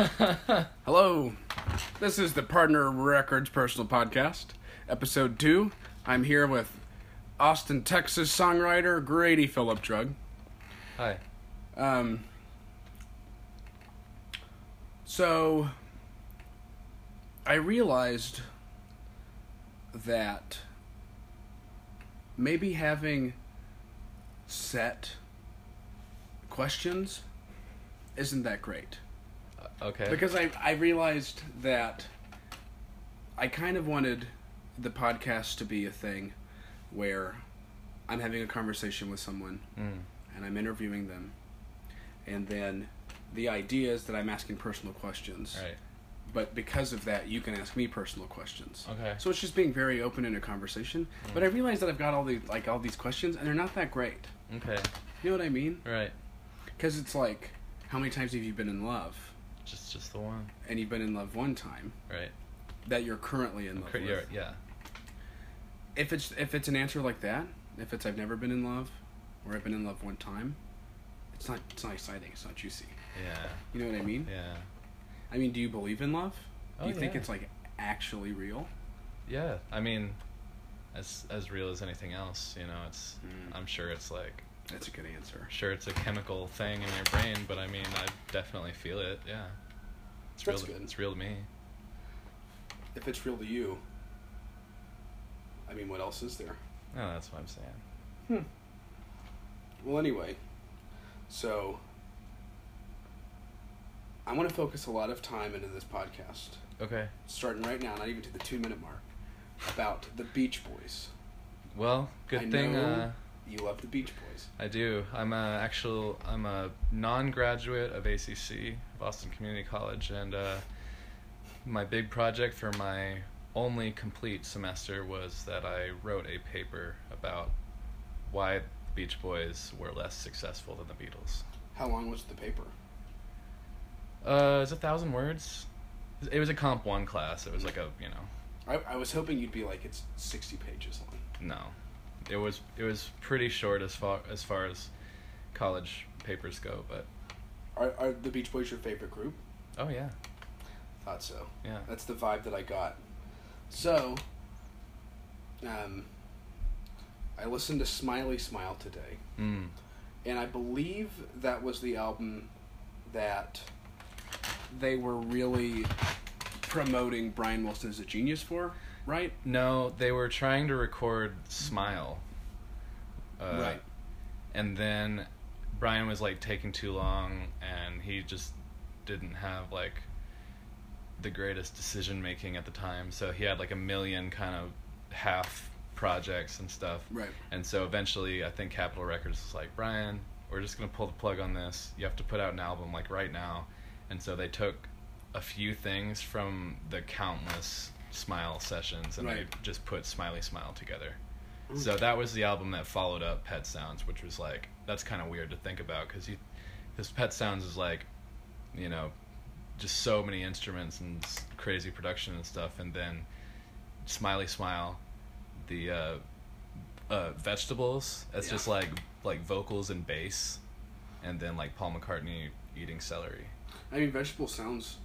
Hello, this is the Partner Records Personal Podcast, episode two. I'm here with Austin, Texas songwriter Grady Phillip Drug. Hi. Um, so, I realized that maybe having set questions isn't that great. Okay. Because I, I realized that I kind of wanted the podcast to be a thing where I'm having a conversation with someone Mm. and I'm interviewing them, and then the idea is that I'm asking personal questions. Right. But because of that, you can ask me personal questions. Okay. So it's just being very open in a conversation. But I realized that I've got all these like all these questions, and they're not that great. Okay. You know what I mean? Right. Because it's like, how many times have you been in love? Just just the one. And you've been in love one time Right. that you're currently in love with. yeah. If it's if it's an answer like that, if it's I've never been in love, or I've been in love one time, it's not it's not exciting. It's not juicy. Yeah. You know what I mean? Yeah. I mean, do you believe in love? Oh, do you think yeah. it's like actually real? Yeah. I mean, as as real as anything else, you know, it's. Mm. I'm sure it's like. That's a good answer. Sure, it's a chemical thing in your brain, but I mean, I definitely feel it. Yeah. It's That's real. good. It's real to me. If it's real to you, I mean, what else is there? No, that's what I'm saying. Hmm. Well, anyway, so I want to focus a lot of time into this podcast, Okay. starting right now, not even to the two minute mark, about the Beach Boys. Well, good I thing. know Uh, you love the Beach Boys. I do. I'm a actual. I'm a non-graduate of ACC, Austin Community College, and uh, my big project for my only complete semester was that I wrote a paper about why the Beach Boys were less successful than the Beatles. How long was the paper? Uh, it's a thousand words. It was a comp one class. It was like a you know I, I was hoping you'd be like it's sixty pages long. no, it was it was pretty short as far as far as college papers go. But Are are the Beach Boys your favorite group? oh yeah, Thought so. yeah. That's the vibe that I got. So, um, I listened to Smiley Smile today, Mm. and I believe that was the album that they were really promoting Brian Wilson as a genius for, right? No, they were trying to record Smile. Uh, Right. And then Brian was like taking too long and he just didn't have like the greatest decision making at the time. So he had like a million kind of half projects and stuff. Right. And so eventually I think Capitol Records was like, Brian, we're just going to pull the plug on this. You have to put out an album like right now. And so they took a few things from the countless Smile sessions and Right. they just put Smiley Smile together. So that was the album that followed up Pet Sounds, which was like that's kind of weird to think about because you, because Pet Sounds is like, you know, just so many instruments and crazy production and stuff, and then Smiley Smile, the uh, uh, vegetables. That's Yeah. just like like vocals and bass, and then like Paul McCartney eating celery. I mean, vegetable sounds,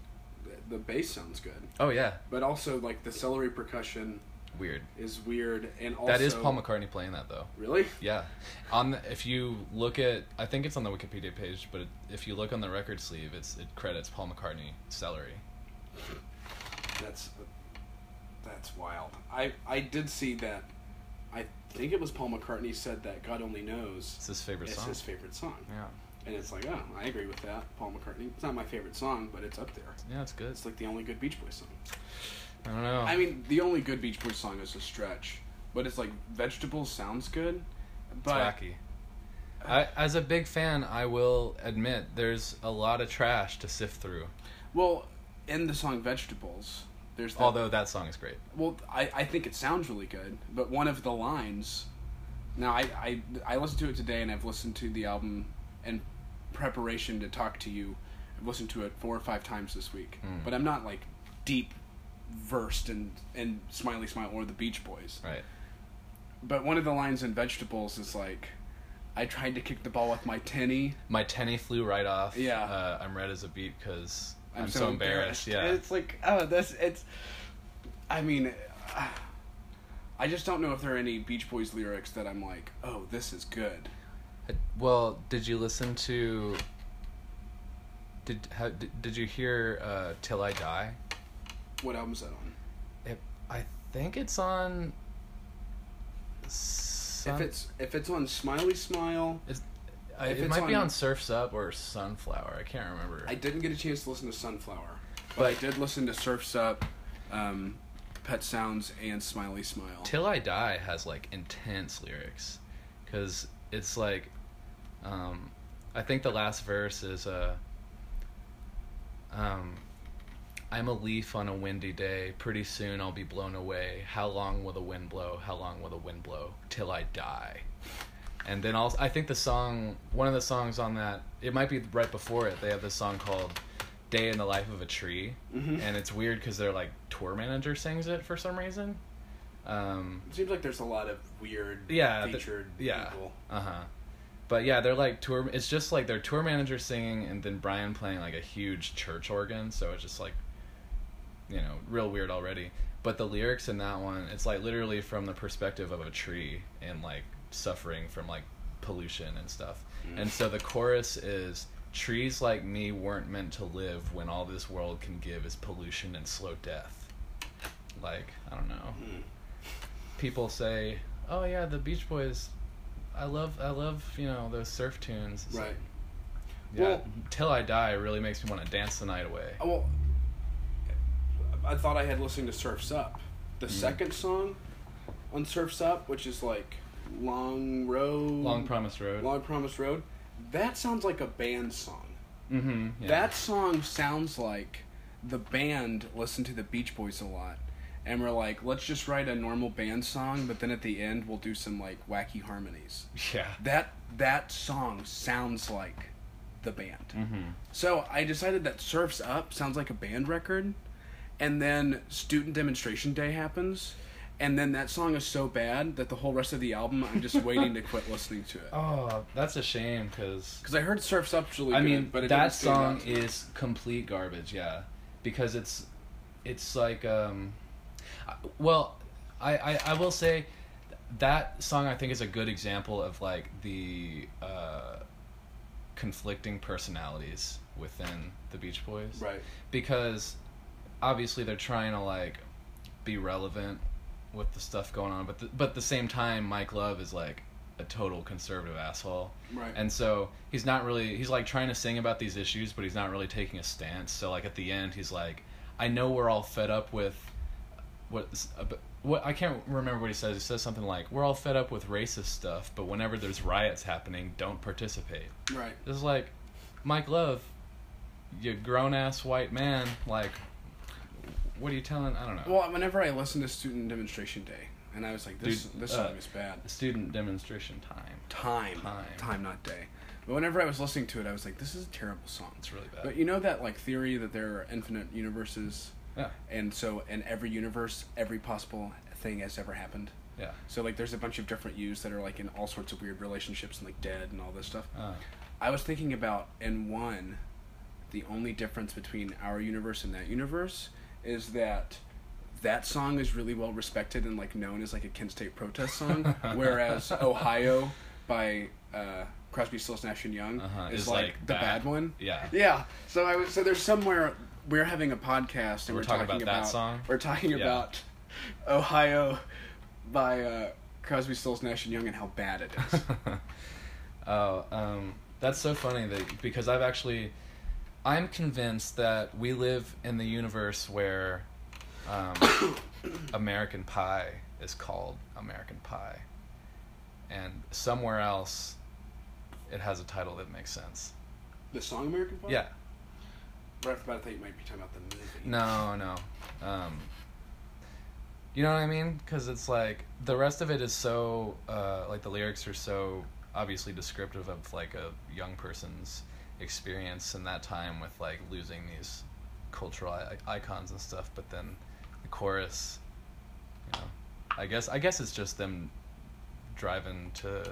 the bass sounds good, Oh yeah, but also like the celery percussion weird. is weird, and also that is Paul McCartney playing that though. Really? Yeah, on the, if you look at, I think it's on the Wikipedia page, but it, if you look on the record sleeve, it's it credits Paul McCartney celery. That's that's wild. I I did see that. I think it was Paul McCartney said that God only knows It's his favorite is song. It's his favorite song, Yeah, and it's like, oh, I agree with that. Paul McCartney. It's not my favorite song, but it's up there. yeah, it's good. It's like the only good Beach Boys song. I don't know. I mean, the only good Beach Boys song is a stretch, but it's like Vegetables sounds good, it's wacky. I, as a big fan, I will admit there's a lot of trash to sift through. well, in the song Vegetables, there's that, Although that song is great. Well, I, I think it sounds really good, but one of the lines. Now, I, I, I listened to it today, and I've listened to the album in preparation to talk to you. I've listened to it four or five times this week, Mm. but I'm not like deep versed in, in Smiley Smile or the Beach Boys. Right. But one of the lines in Vegetables is like, I tried to kick the ball with my tenny. My tenny flew right off. Yeah. Uh, I'm red as a beet because I'm so embarrassed, yeah. It's like oh, that's it's. I mean, I just don't know if there are any Beach Boys lyrics that I'm like, oh, this is good. Uh, Well, did you listen to? Did how, did, did you hear uh, "Till I Die"? What album is that on? It, I think it's on. Sun, if it's if it's on Smiley Smile, it's, I, if it might be on- on Surfs Up or Sunflower. I can't remember. I didn't get a chance to listen to Sunflower, but, I did listen to Surfs Up, um, Pet Sounds, and Smiley Smile. Till I Die has like intense lyrics, because it's like, um, I think the last verse is uh, um, I'm a leaf on a windy day. Pretty soon I'll be blown away. How long will the wind blow? How long will the wind blow? Till I die. And then also, I think the song, one of the songs on that, it might be right before it. They have this song called "Day in the Life of a Tree," Mhm. and it's weird because their like tour manager sings it for some reason. Um, It seems like there's a lot of weird yeah, featured yeah, people. uh huh. But yeah, they're like tour. It's just like their tour manager singing, and then Brian playing like a huge church organ. So it's just like, you know, real weird already. But the lyrics in that one, it's like literally from the perspective of a tree and like suffering from like pollution and stuff. Mm. And so the chorus is. Trees like me weren't meant to live when all this world can give is pollution and slow death. Like, I don't know Mm. People say, "Oh yeah, the Beach Boys, I love, I love, you know, those surf tunes." It's Right. like, yeah, Well- "Till I Die" really makes me want to dance the night away. Oh, well, I thought I had listened to Surfs Up. The Mm. second song on Surfs Up, which is like Long Road, Long Promise Road. Long Promise Road, that sounds like a band song. mm-hmm. Yeah. That song sounds like the band listened to the Beach Boys a lot. And we're like, let's just write a normal band song, but then at the end we'll do some like wacky harmonies. yeah. That that song sounds like the band. Mm-hmm. So I decided that Surfs Up sounds like a band record, and then Student Demonstration Day happens, and then that song is so bad that the whole rest of the album I'm just waiting to quit listening to it. Oh, that's a shame because Because I heard Surfs Up really I good, mean but it that song out to me. is complete garbage. Yeah, because it's it's like um, well, I, I I will say that song I think is a good example of like the uh, conflicting personalities within the Beach Boys. right. because obviously they're trying to like be relevant with the stuff going on but the, but at the same time Mike Love is like a total conservative asshole Right. and so he's not really he's like trying to sing about these issues but he's not really taking a stance so like at the end he's like I know we're all fed up with what what I can't remember what he says he says something like we're all fed up with racist stuff but whenever there's riots happening don't participate right. it's like, Mike Love, you grown ass white man. Like, what are you telling? I don't know. Well, whenever I listened to Student Demonstration Day, and I was like, this Dude, this uh, song is bad. Student demonstration time. Time. Time. Time, not day. But whenever I was listening to it, I was like, this is a terrible song. It's really bad. But you know that like theory that there are infinite universes, yeah, and so in every universe, every possible thing has ever happened. yeah. So like, there's a bunch of different yous that are like in all sorts of weird relationships and like dead and all this stuff. Uh, I was thinking about in one, the only difference between our universe and that universe is that that song is really well respected and like known as like a Kent State protest song, whereas Ohio by uh, Crosby, Stills, Nash and Young Uh-huh, is, is, like, like, the bad. bad one. yeah. Yeah. So I was so there's somewhere we're having a podcast and We're we're, talking about that song? We're talking Yeah. about Ohio by uh, Crosby, Stills, Nash and Young and how bad it is. oh, um, that's so funny that because I've actually, I'm convinced that we live in the universe where, um, American Pie is called American Pie, and somewhere else, it has a title that makes sense. the song American Pie. Yeah. Right about I thought you might be talking about the movie. No, no. Um, you know what I mean? Because it's like the rest of it is so uh, like the lyrics are so obviously descriptive of like a young person's experience in that time with like losing these cultural I- icons and stuff. But then the chorus, you know, I guess I guess it's just them driving to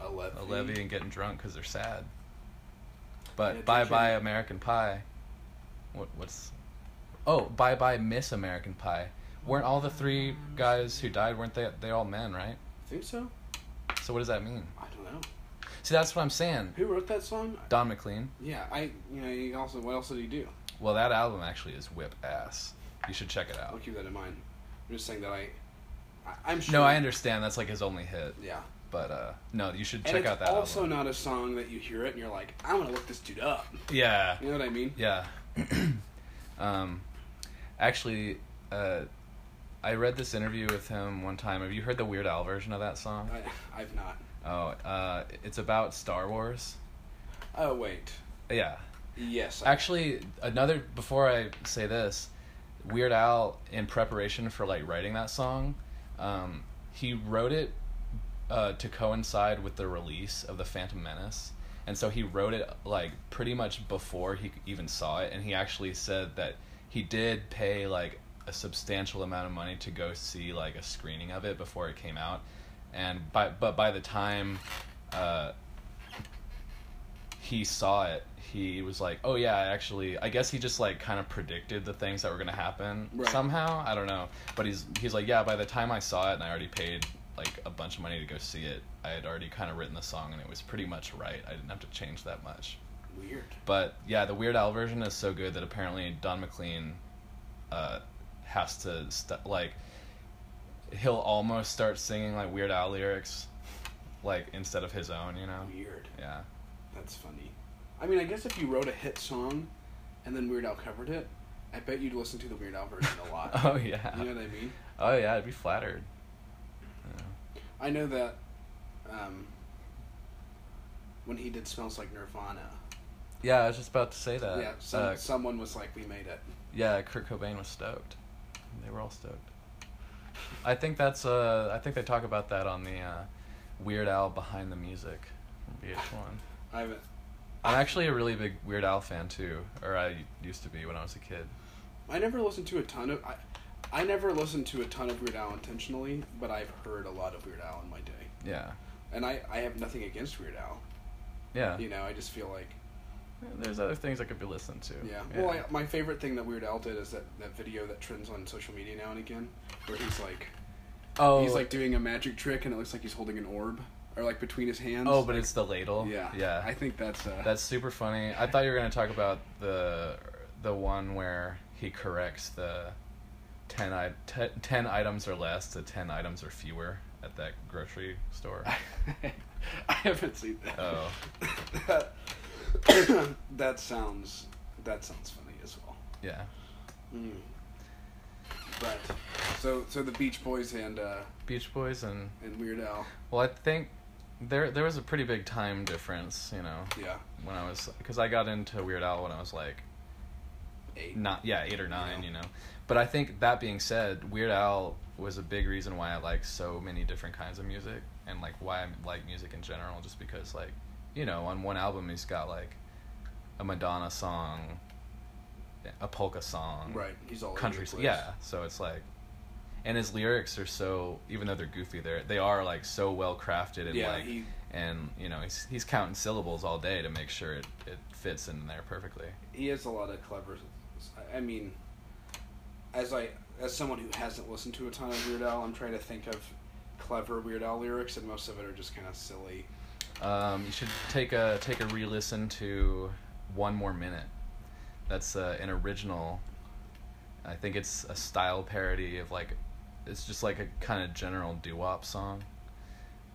A levy. a levee and getting drunk because they're sad. But Yeah, bye bye American Pie. What what's oh bye bye Miss American Pie. Weren't all the three guys who died weren't they they all men right? I think so. So what does that mean? I don't know. See that's what I'm saying. Who wrote that song? Don McLean. Yeah, I. You know, he also. What else did he do? Well, that album actually is whip ass. You should check it out. I'll keep that in mind. I'm just saying that I. I I'm sure. No, I understand that's like his only hit, Yeah. but uh no, you should check out that also album. not a song that you hear it and you're like, I want to look this dude up. Yeah. You know what I mean? Yeah. um, actually, uh, I read this interview with him one time. Have you heard the Weird Al version of that song? I, I've not. Oh, uh, it's about Star Wars. Oh wait. Yeah. Yes. I, Actually, another before I say this, Weird Al in preparation for like writing that song, um, he wrote it uh, to coincide with the release of the Phantom Menace, and so he wrote it like pretty much before he even saw it, and he actually said that he did pay like a substantial amount of money to go see like a screening of it before it came out, and by but by the time. Uh, he saw it, he was like, "Oh yeah, I actually, I guess he just like kind of predicted the things that were gonna happen Right. somehow. I don't know, but he's he's like, yeah. By the time I saw it, and I already paid like a bunch of money to go see it, I had already kind of written the song, and it was pretty much right. I didn't have to change that much. weird. But yeah, the Weird Al version is so good that apparently Don McLean uh, has to st- like he'll almost start singing like Weird Al lyrics, like instead of his own. You know? Weird. Yeah. That's funny. I mean, I guess if you wrote a hit song, and then Weird Al covered it, I bet you'd listen to the Weird Al version a lot. Oh yeah. You know what I mean? Oh yeah, I'd be flattered. I know that um, when he did "Smells Like Nirvana," Yeah, I was just about to say that. yeah, some, Uh, someone was like, "We made it." yeah, Kurt Cobain was stoked. They were all stoked. I think that's uh I think they talk about that on the uh, Weird Al Behind the Music from VH1. I haven't. I'm actually a really big Weird Al fan too, or I used to be when I was a kid. I never listened to a ton of. I, I never listened to a ton of Weird Al intentionally, but I've heard a lot of Weird Al in my day, Yeah. and I, I have nothing against Weird Al. Yeah. You know, I just feel like There's other things I could be listening to. yeah. Well, I, my favorite thing that Weird Al did is that that video that trends on social media now and again, where he's like oh, he's like doing a magic trick and it looks like he's holding an orb or like between his hands. oh, but it's the ladle. yeah, Yeah. I think that's uh, That's super funny. I thought you were gonna talk about the the one where he corrects the 10, I- te- 10 items or less to ten items or fewer at that grocery store. I haven't seen that. Oh. that, that sounds that sounds funny as well. Yeah. Mm. But so so the Beach Boys and uh, Beach Boys and and Weird Al, well, I think there there was a pretty big time difference, you know, yeah, when I was because I got into Weird Al when I was like eight. not yeah eight or nine, Yeah. you know. But I think that being said, Weird Al was a big reason why I like so many different kinds of music and like why I like music in general, just because like you know on one album he's got like a Madonna song, a polka song, Right, he's all country, the song. place. yeah. So it's like. And his lyrics are so, even though they're goofy, they are they are like so well crafted and Yeah, like, he- and you know he's he's counting syllables all day to make sure it, it fits in there perfectly. he has a lot of clever. I mean, as I as someone who hasn't listened to a ton of Weird Al, I'm trying to think of clever Weird Al lyrics, and most of it are just kind of silly. Um, you should take a take a re-listen to "One More Minute." That's uh, an original. I think it's a style parody of like, it's just like a kind of general doo-wop song.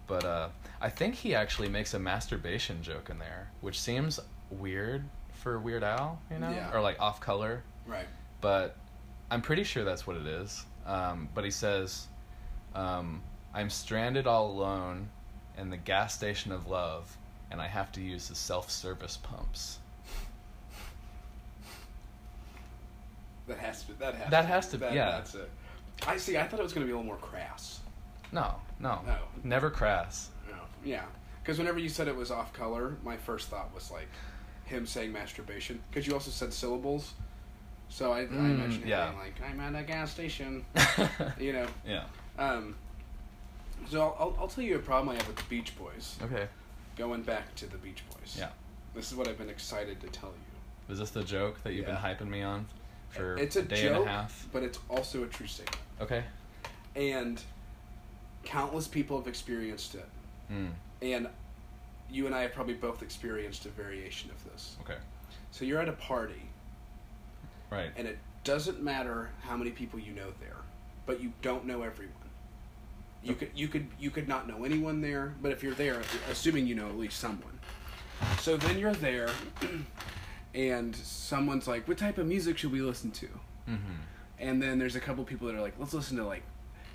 But uh, I think he actually makes a masturbation joke in there, which seems weird for Weird Al, you know, Yeah. or like off color. Right. But I'm pretty sure that's what it is. Um, but he says, um, "I'm stranded all alone." in the gas station of love, and I have to use the self-service pumps. That has to. That has. That to, has to- That, yeah. That's it. I see. I thought it was going to be a little more crass. No, no, No. never crass. No. Yeah. Because whenever you said it was off color, my first thought was like him saying masturbation. Because you also said syllables. So I, I Mm, imagine it yeah. being like, I'm at a gas station. you know. yeah. Um, so I'll, I'll, I'll tell you a problem I have with the Beach Boys. Okay. Going back to the Beach Boys. Yeah. This is what I've been excited to tell you. Is this the joke that you've Yeah. been hyping me on for It's a day joke, and a half? but it's also a true statement. Okay. And countless people have experienced it. Mm. And you and I have probably both experienced a variation of this. Okay. So you're at a party, Right. and it doesn't matter how many people you know there, but you don't know everyone. You could you could you could not know anyone there, but if you're there, assuming you know at least someone. So then you're there, and someone's like, "What type of music should we listen to?" Mm-hmm. And then there's a couple people that are like, "Let's listen to like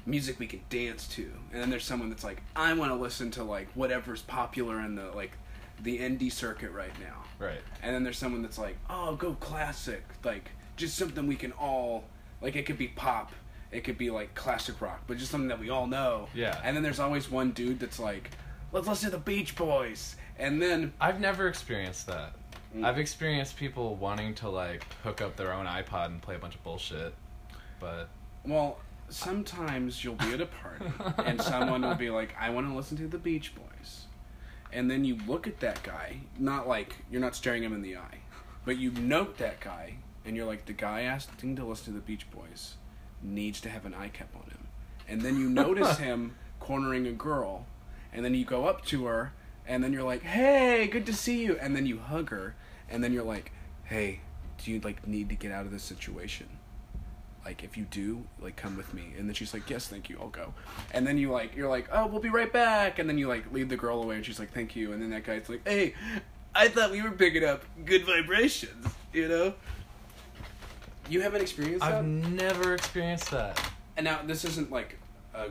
music we can dance to." And then there's someone that's like, "I want to listen to like whatever's popular in the like the indie circuit right now." Right. And then there's someone that's like, "Oh, go classic, like just something we can all like. It could be pop, it could be like classic rock, but just something that we all know." Yeah. And then there's always one dude that's like, "Let's listen to the Beach Boys," and then I've never experienced that. Mm. I've experienced people wanting to like hook up their own iPod and play a bunch of bullshit, but well, sometimes you'll be at a party and someone will be like, "I want to listen to the Beach Boys," and then you look at that guy, not like you're not staring him in the eye, but you note that guy, and you're like, "The guy asking to listen to the Beach Boys needs to have an eye cap on him," and then you notice him cornering a girl, and then you go up to her, and then you're like, "Hey, good to see you," and then you hug her, and then you're like, "Hey, do you like need to get out of this situation?" like if you do like come with me. And then she's like yes thank you i'll go. And then you like you're like oh we'll be right back. And then you like lead the girl away and she's like thank you. And then that guy's like hey i thought we were picking up good vibrations you know you haven't experienced that I've never experienced that. and now this isn't like a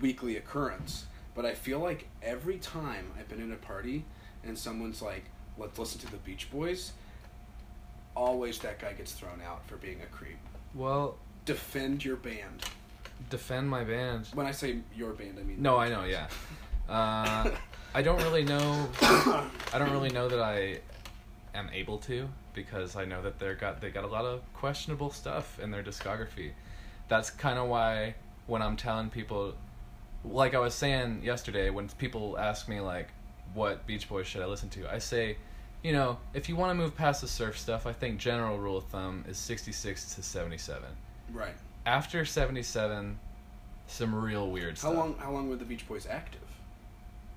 weekly occurrence but i feel like every time i've been in a party and someone's like let's listen to the beach boys always that guy gets thrown out for being a creep Well, defend your band defend my band. When I say your band, I mean No, I know, yeah. Uh, I don't really know. I don't really know that I am able to because I know that they're got they got a lot of questionable stuff in their discography. That's kind of why when I'm telling people, like I was saying yesterday, when people ask me like, "What Beach Boys should I listen to?" I say, you know, if you want to move past the surf stuff, I think general rule of thumb is 66 to 77. right. After 77, some real weird How stuff. long? How long were the Beach Boys active?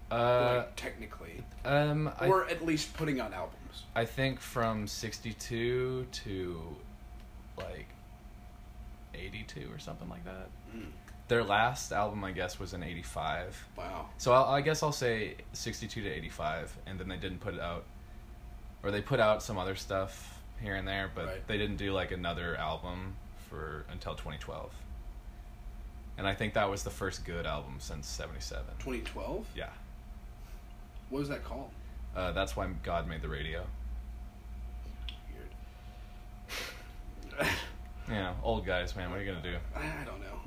Uh, like, technically, um, I, or at least putting on albums. I think from 62 to like 82 or something like that. Mm. Their last album, I guess, was in 85. Wow. So I'll, I guess I'll say 62 to 85, and then they didn't put it out, or they put out some other stuff here and there, but Right. they didn't do like another album for until 2012. And I think that was the first good album since 77. 2012. Yeah. What was that called? Uh, that's why God made the radio. Weird. You know, old guys, man. What are you gonna do? I don't know.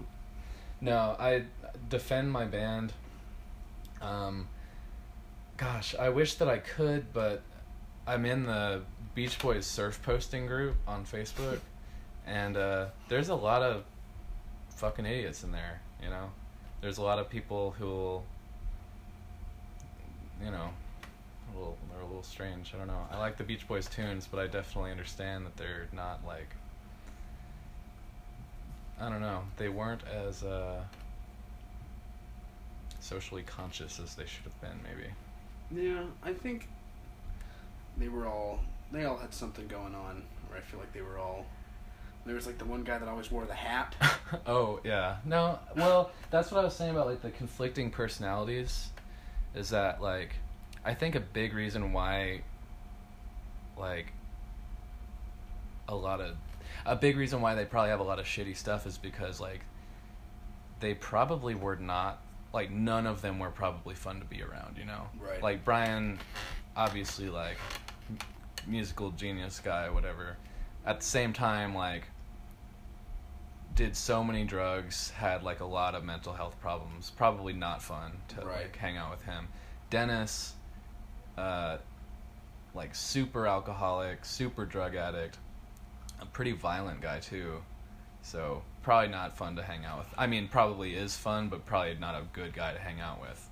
No, I defend my band. Um, gosh, I wish that I could, but I'm in the Beach Boys surf posting group on Facebook, and uh, there's a lot of fucking idiots in there. You know, there's a lot of people who you know, a little, they're a little strange. I don't know. I like the Beach Boys tunes, but I definitely understand that they're not like. I don't know. They weren't as uh, socially conscious as they should have been. Maybe. Yeah, I think they were all. They all had something going on. Where I feel like they were all. There was like the one guy that always wore the hat. oh yeah. No. Well, that's what I was saying about like the conflicting personalities. Is that like, I think a big reason why. Like. A lot of, a big reason why they probably have a lot of shitty stuff is because like. They probably were not like none of them were probably fun to be around. You know. Right. Like Brian, obviously like, m- musical genius guy, whatever. At the same time, like did so many drugs, had like a lot of mental health problems. Probably not fun to Right. like hang out with him. Dennis, uh, like super alcoholic, super drug addict, a pretty violent guy too. So probably not fun to hang out with. I mean, probably is fun, but probably not a good guy to hang out with.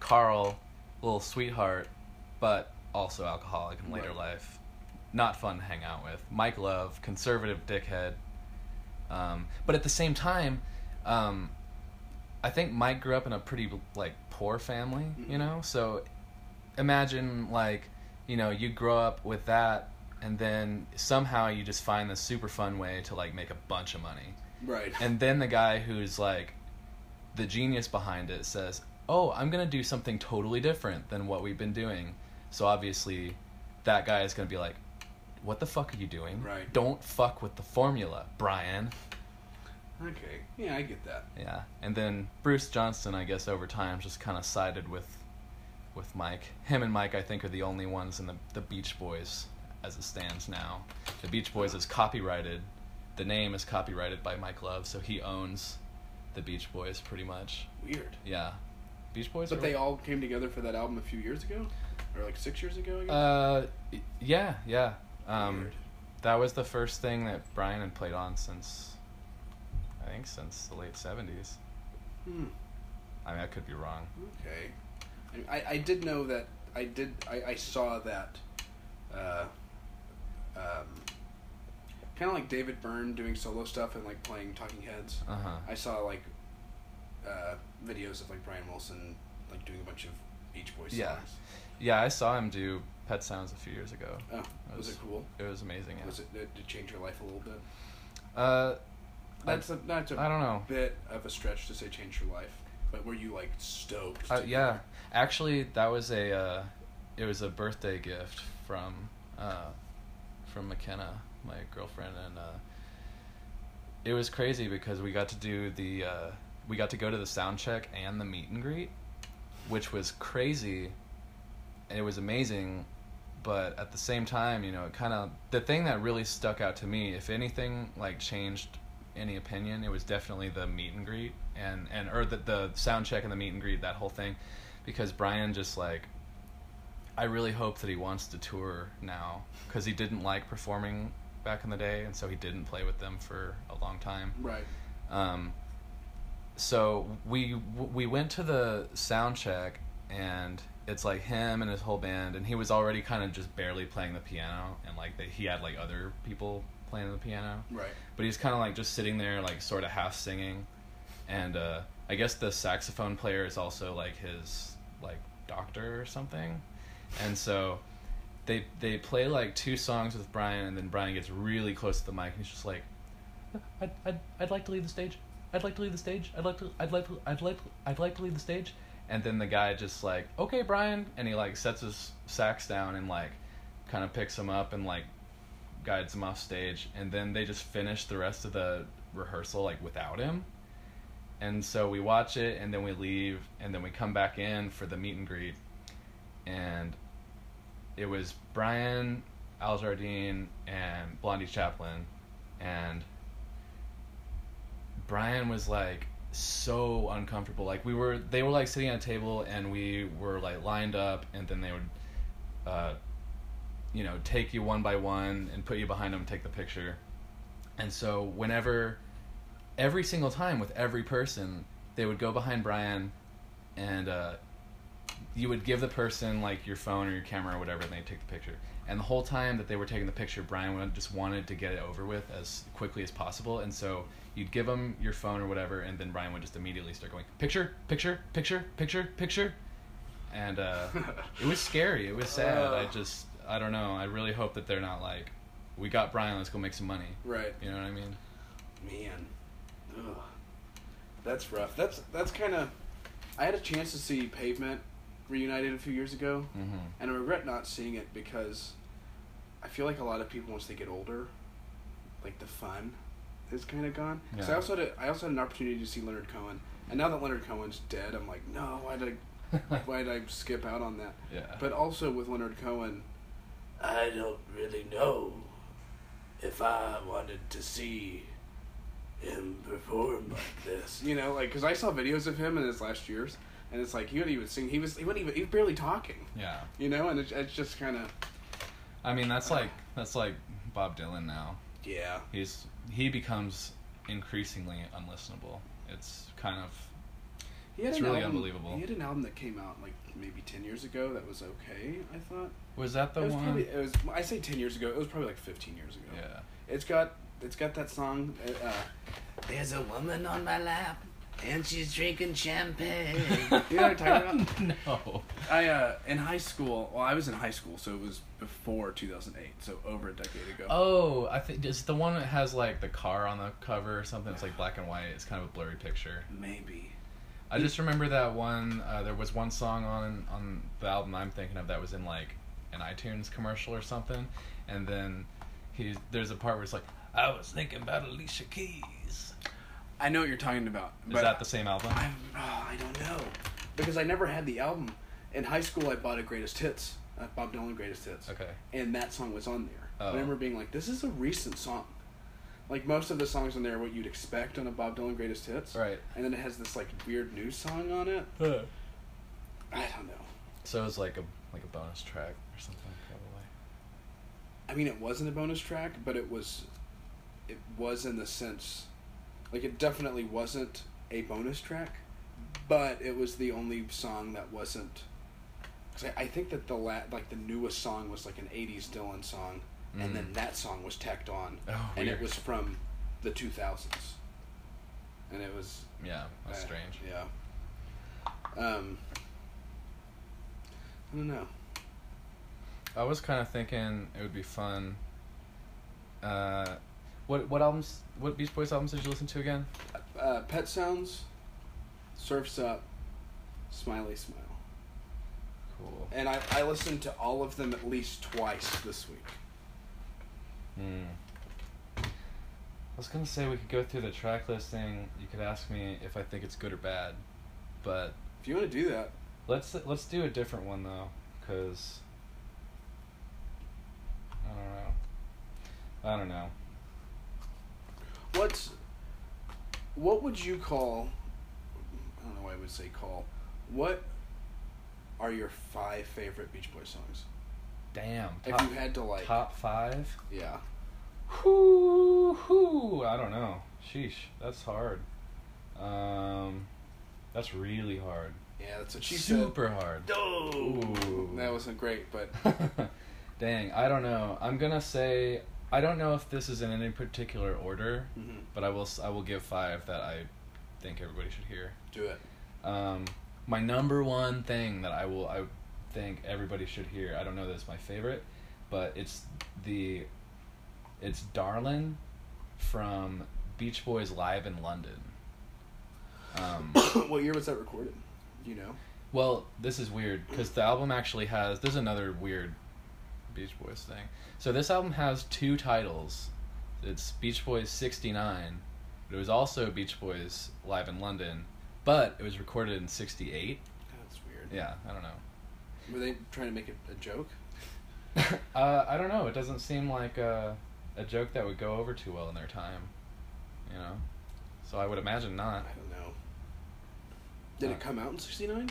Carl, little sweetheart, but also alcoholic in later Right. life. not fun to hang out with. Mike Love, conservative dickhead. Um, but at the same time, um, I think Mike grew up in a pretty like poor family, you Mhm. know. So imagine like you know you grow up with that, and then somehow you just find this super fun way to like make a bunch of money, Right. and then the guy who's like the genius behind it says, "Oh, I'm gonna do something totally different than what we've been doing." So obviously, that guy is gonna be like, "What the fuck are you doing? Right. Don't fuck with the formula, Brian." okay. Yeah, I get that. Yeah, and then Bruce Johnston, I guess, over time just kind of sided with with Mike. Him and Mike, I think, are the only ones in the the Beach Boys as it stands now. The Beach Boys is copyrighted. The name is copyrighted by Mike Love, so he owns the Beach Boys pretty much. Weird. Yeah, Beach Boys. But they all came together for that album a few years ago, or like six years ago. I guess. Uh, yeah, yeah. Um, Weird. that was the first thing that Brian had played on since, I think, since the late seventies. Hmm. I mean, I could be wrong. Okay. I, I did know that I did I, I saw that uh, um, kind of like David Byrne doing solo stuff and like playing Talking Heads. Uh huh. I saw like uh, videos of like Brian Wilson like doing a bunch of Beach Boys songs. Yeah. Yeah, I saw him do Pet Sounds a few years ago. Oh, That was, was- it cool? It was amazing. Yeah. Was it did it change your life a little bit? Uh, That's a that's a I don't know. bit of a stretch to say change your life, but were you like stoked? Uh, yeah? Actually, that was a uh, it was a birthday gift from uh, from McKenna, my girlfriend, and uh, it was crazy because we got to do the uh, we got to go to the sound check and the meet and greet, which was crazy. And it was amazing, but at the same time, you know, it kind of the thing that really stuck out to me, if anything, like changed any opinion, it was definitely the meet and greet and and or the the sound check and the meet and greet, that whole thing, because Brian just like. I really hope that he wants to tour now because he didn't like performing back in the day, and so he didn't play with them for a long time. Right. Um, so we we went to the sound check, and it's like him and his whole band, and he was already kind of just barely playing the piano, and like they, he had like other people playing the piano, Right. but he's kind of like just sitting there, like sort of half singing, and uh, I guess the saxophone player is also like his like doctor or something, and so they they play like two songs with Brian, and then Brian gets really close to the mic, and he's just like, I'd, I'd, I'd like to leave the stage. I'd like to leave the stage. I'd like to. I'd like. To, I'd like. I'd like to leave the stage. And then the guy just like, okay, Brian, and he like sets his sax down and like, kind of picks him up and like, guides him off stage. And then they just finish the rest of the rehearsal like without him. And so we watch it, and then we leave, and then we come back in for the meet and greet, and it was Brian, Al Jardine, and Blondie Chaplin, and Brian was like so uncomfortable. Like we were, they were like sitting at a table, and we were like lined up, and then they would, uh, you know, take you one by one and put you behind them take the picture. And so whenever, every single time with every person, they would go behind Brian, and uh, you would give the person like your phone or your camera or whatever, and they'd take the picture. And the whole time that they were taking the picture, Brian would- just wanted to get it over with as quickly as possible. And so you'd give him your phone or whatever, and then Brian would just immediately start going picture, picture, picture, picture, picture. And uh, it was scary. It was sad. I just, I don't know. I really hope that they're not like, we got Brian. Let's go make some money. Right. You know what I mean? Man, Ugh. that's rough. That's that's kind of. I had a chance to see Pavement reunited a few years ago, Mm-hmm. and I regret not seeing it because I feel like a lot of people once they get older, like the fun is kind of gone. So I also had a, I also had an opportunity to see Leonard Cohen, and now that Leonard Cohen's dead, I'm like, no, why did I why did I skip out on that? yeah. But also with Leonard Cohen, I don't really know if I wanted to see him perform like this. You know, like because I saw videos of him in his last years, and it's like he wouldn't even sing. He was he wouldn't even he was barely talking. yeah. You know, and it's, it's just kind of I mean, that's like uh-huh. that's like Bob Dylan now. yeah. He's he becomes increasingly unlistenable. It's kind of He had It's an really album, unbelievable. He had an album that came out like maybe ten years ago that was okay. I thought Was that the it was one? probably it was. I say ten years ago. It was probably like fifteen years ago. Yeah. It's got it's got that song. Uh, There's a woman on my lap, and she's drinking champagne. you know what I'm talking about? no. I uh in high school. Well, I was in high school, so it was before 2008, so over a decade ago. Oh, I think it's the one that has like the car on the cover or something. It's like black and white. It's kind of a blurry picture. Maybe. I just remember that one. Uh, there was one song on on the album I'm thinking of that was in like an iTunes commercial or something, and then he there's a part where it's like, "I was thinking about Alicia Keys." I know what you're talking about. Is that the same album? I, oh, I don't know because I never had the album. In high school, I bought a Greatest Hits, uh, Bob Dylan Greatest Hits, Okay. and that song was on there. Oh. I remember being like, "This is a recent song." Like most of the songs on there, are what you'd expect on a Bob Dylan Greatest Hits, Right. and then it has this like weird new song on it. I don't know. So it was like a like a bonus track or something probably. I mean, it wasn't a bonus track, but it was, it was in the sense, like it definitely wasn't a bonus track, but it was the only song that wasn't. Cause I, I think that the la- like the newest song was like an '80s Dylan song, and then Mm. that song was tacked on, Oh, and weird. it was from the 2000s, and it was Yeah, that's uh, strange. Yeah. Um. I don't know. I was kind of thinking it would be fun. Uh, what what albums? What Beach Boys albums did you listen to again? Uh, Pet Sounds, Surfs Up, Smiley Smile. Cool. And I, I listened to all of them at least twice this week. Hmm. I was gonna say we could go through the track listing. You could ask me if I think it's good or bad, but If you want to do that, let's let's do a different one though, cause I don't know. I don't know. What's what would you call? I don't know why I would say call. What are your five favorite Beach Boys songs? Damn. If you had to like, top five. yeah, Whoo, whoo. I don't know. Sheesh, that's hard. Um, that's really hard. yeah, that's what she Super hard. said. Oh, Ooh. that wasn't great, but Dang, I don't know. I'm gonna say I don't know if this is in any particular order, mhm, but I will I will give five that I think everybody should hear. do it. Um, my number one thing that I will I think everybody should hear. I don't know that it's my favorite, but it's the it's Darlin from Beach Boys live in London. Um, what year was that recorded? You know? well, this is weird because the album actually has. There's another weird Beach Boys thing. So this album has two titles. It's Beach Boys '69, but it was also Beach Boys live in London, but it was recorded in '68. That's weird. Yeah, I don't know. Were they trying to make it a joke? uh, I don't know. It doesn't seem like a, a joke that would go over too well in their time. You know? So I would imagine not. I don't know. Did Uh, it come out in '69?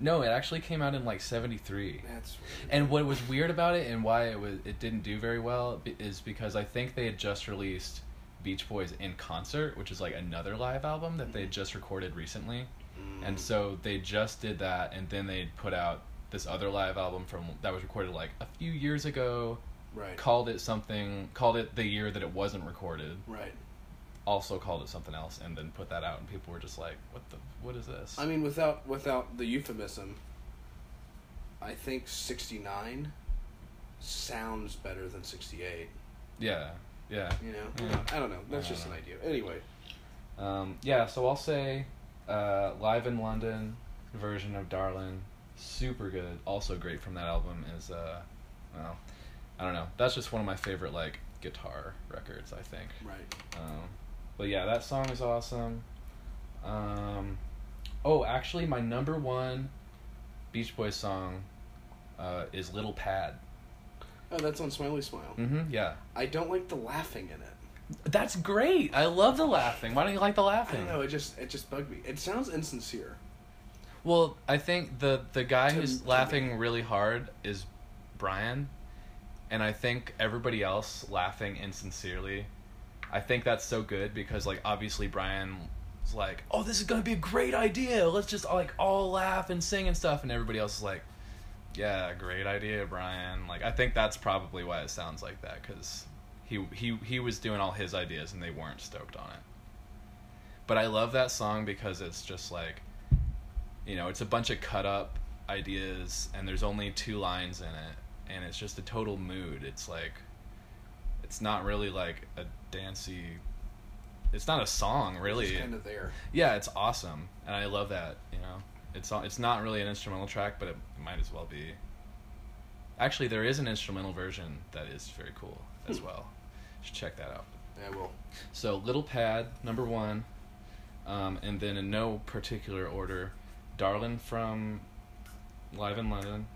No, it actually came out in like 73. That's weird. And what was weird about it and why it was it didn't do very well is because I think they had just released Beach Boys in concert, which is like another live album that they had just recorded recently. Mm. And so they just did that and then they put out this other live album from that was recorded like a few years ago right, called it something called it the year that it wasn't recorded right. Also called it something else and then put that out and people were just like what the what is this I mean, without without the euphemism, I think '69 sounds better than '68. yeah yeah You know, Yeah. I don't know. That's I just don't an know. idea. Anyway, um, yeah so i'll say uh, live in london version of darlin super good also great from that album is uh well i don't know that's just one of my favorite like guitar records i think right. Um, but yeah, that song is awesome. Um, oh, actually, my number one Beach Boys song uh, is "Little Pad." Oh, that's on Smiley Smile. Mm-hmm. Yeah, I don't like the laughing in it. that's great. I love the laughing. Why don't you like the laughing? I don't know. It just it just bugged me. It sounds insincere. Well, I think the the guy To- who's to laughing me. really hard is Brian, and I think everybody else laughing insincerely. I think that's so good because like obviously Brian was like, "Oh, this is gonna be a great idea. Let's just like all laugh and sing and stuff," and everybody else is like, "Yeah, great idea, Brian." Like, I think that's probably why it sounds like that because he he he was doing all his ideas and they weren't stoked on it. But I love that song because it's just like, you know, it's a bunch of cut up ideas and there's only two lines in it and it's just a total mood. It's like it's not really like a dancey it's not a song really. It's kind of there. Yeah, it's awesome, and I love that. You know, it's it's not really an instrumental track, but it might as well be. Actually, there is an instrumental version that is very cool as Hmm. well. You should check that out. Yeah, I will. So, Little Pad, number one, um, and then in no particular order, Darlin from Live in London.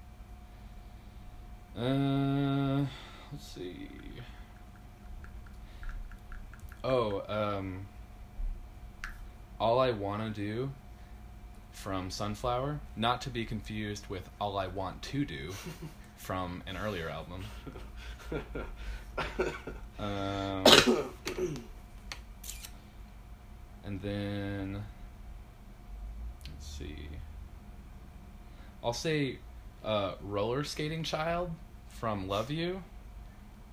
Uh, let's see. Oh, um, All I Wanna Do from Sunflower, not to be confused with All I Want to Do from an earlier album. Um, and then let's see. I'll say uh, "Roller Skating Child" from "Love You."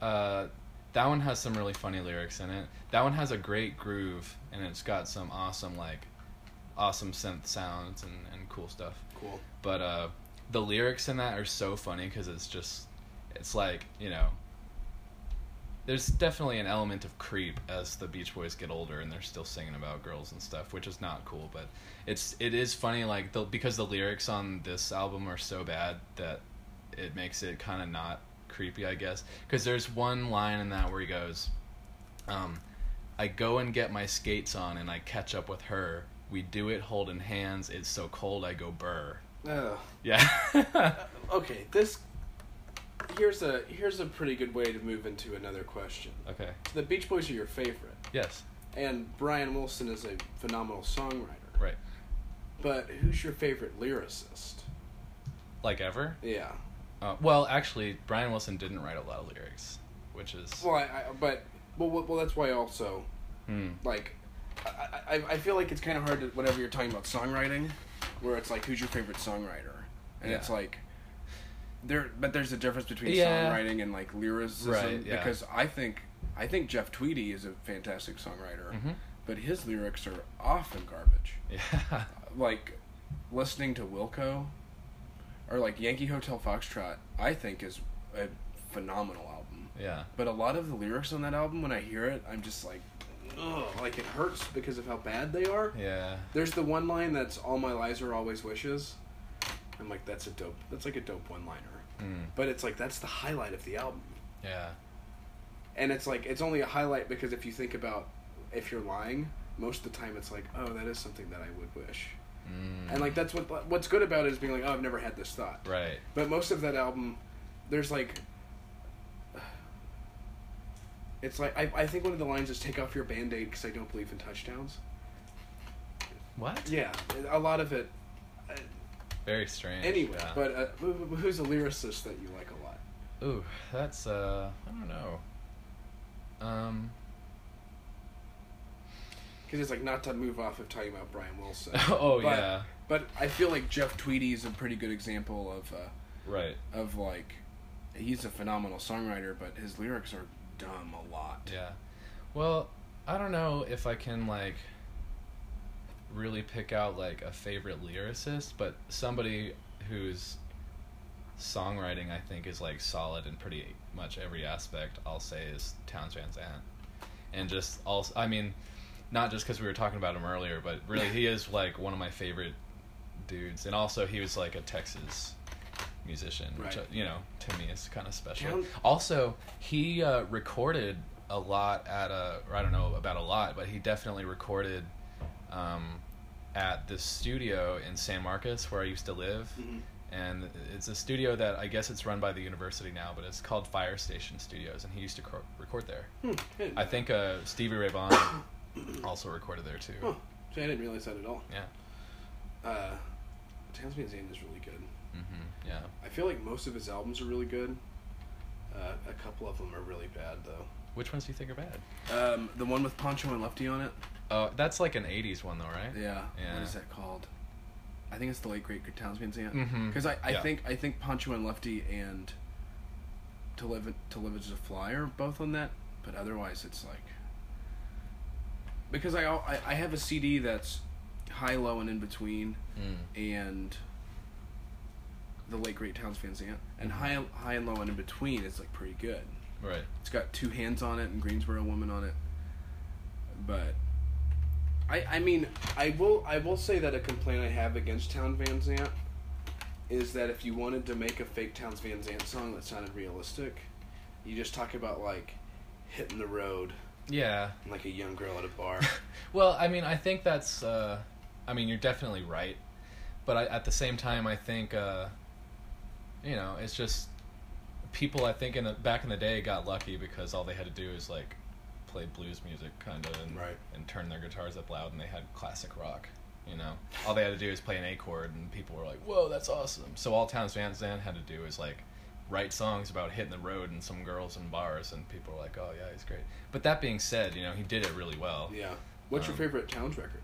Uh, that one has some really funny lyrics in it. That one has a great groove, and it's got some awesome like, awesome synth sounds and, and cool stuff. cool. But uh, the lyrics in that are so funny because it's just, it's like you know. There's definitely an element of creep as the Beach Boys get older and they're still singing about girls and stuff, which is not cool. But it's it is funny like the, because the lyrics on this album are so bad that it makes it kind of not creepy, I guess. Because there's one line in that where he goes, um, "I go and get my skates on and I catch up with her. We do it holding hands. It's so cold I go burr." Uh, Yeah. okay, this here's a here's a pretty good way to move into another question. okay. The Beach Boys are your favorite, Yes. and Brian Wilson is a phenomenal songwriter. Right. But who's your favorite lyricist? Like ever. Yeah. Uh, well, actually, Brian Wilson didn't write a lot of lyrics, which is. Well, I, I but well, well, well, that's why also Hmm. like I, I, I feel like it's kind of hard to whenever you're talking about songwriting, where it's like who's your favorite songwriter, and it's like there, but there's a difference between Yeah. songwriting and like lyricism Right, yeah. because I think I think Jeff Tweedy is a fantastic songwriter, Mhm. but his lyrics are often garbage. Yeah. Like listening to Wilco or like Yankee Hotel Foxtrot, I think is a phenomenal album. yeah. But a lot of the lyrics on that album, when I hear it, I'm just like, ugh, like it hurts because of how bad they are. Yeah. There's the one line that's "All my lies are always wishes." I'm like, that's a dope. That's like a dope one-liner. Hmm. But it's like that's the highlight of the album, Yeah. and it's like it's only a highlight because if you think about if you're lying, most of the time it's like, oh, that is something that I would wish, Mm. and like that's what what's good about it is being like, oh, I've never had this thought. Right. But most of that album, there's like. It's like I, I think one of the lines is "Take off your band-aid because I don't believe in touchdowns." What? Yeah, a lot of it. uh, Very strange. Anyway, yeah. but uh, who- who- who's a lyricist that you like a lot? Ooh, that's uh, I don't know. Um. Because it's like not to move off of talking about Brian Wilson. oh but, yeah. But I feel like Jeff Tweedy is a pretty good example of uh, Right. of like he's a phenomenal songwriter, but his lyrics are dumb a lot. Yeah. Well, I don't know if I can like really pick out like a favorite lyricist, but somebody whose songwriting I think is like solid in pretty much every aspect. I'll say is Townes Van Zandt, and just also I mean, not just because we were talking about him earlier, but really he is like one of my favorite dudes, and also he was like a Texas musician, which uh, you know to me is kind of special. Also, he uh, recorded a lot at a, or I don't know about a lot, but he definitely recorded um, at this studio in San Marcos where I used to live. Mhm. And it's a studio that I guess it's run by the university now, but it's called Fire Station Studios, and he used to cor- record there. Hmm, I, didn't I know think uh, Stevie Ray Vaughan also recorded there too. Huh. See, I didn't realize that at all. Yeah. Uh, Van Zandt is really good. Mm-hmm. Yeah. I feel like most of his albums are really good. Uh, a couple of them are really bad though. Which ones do you think are bad? Um, the one with Pancho and Lefty on it. Oh, that's like an '80s one though, right? Yeah. Yeah. What is that called? I think it's the late great Townes Van Zandt. Mhm. Because I, I Yeah. think I think Pancho and Lefty and To Live To Live As a Fly are both on that, but otherwise it's like because I I, I have a CD that's high, low, and in between, Mm. and the late great Townes Van Zandt, and Mhm. high high and low and in between is like pretty good. Right. It's got two hands on it and Greensboro Woman on it. But I I mean I will I will say that a complaint I have against Town Van Zandt is that if you wanted to make a fake Townes Van Zandt song that sounded realistic, you just talk about like hitting the road Yeah. like a young girl at a bar. Well, I mean, I think that's. Uh, I mean, you're definitely right, but I, at the same time, I think, uh, you know, it's just people. I think in the, back in the day got lucky because all they had to do is like play blues music, kind of, and Right. and turn their guitars up loud, and they had classic rock. You know, all they had to do is play an A chord, and people were like, "Whoa, that's awesome!" So all Townes Van Zandt had to do is like write songs about hitting the road and some girls in bars, and people are like, "Oh yeah, he's great." But that being said, you know, he did it really well. yeah. What's your Um, favorite Townes record?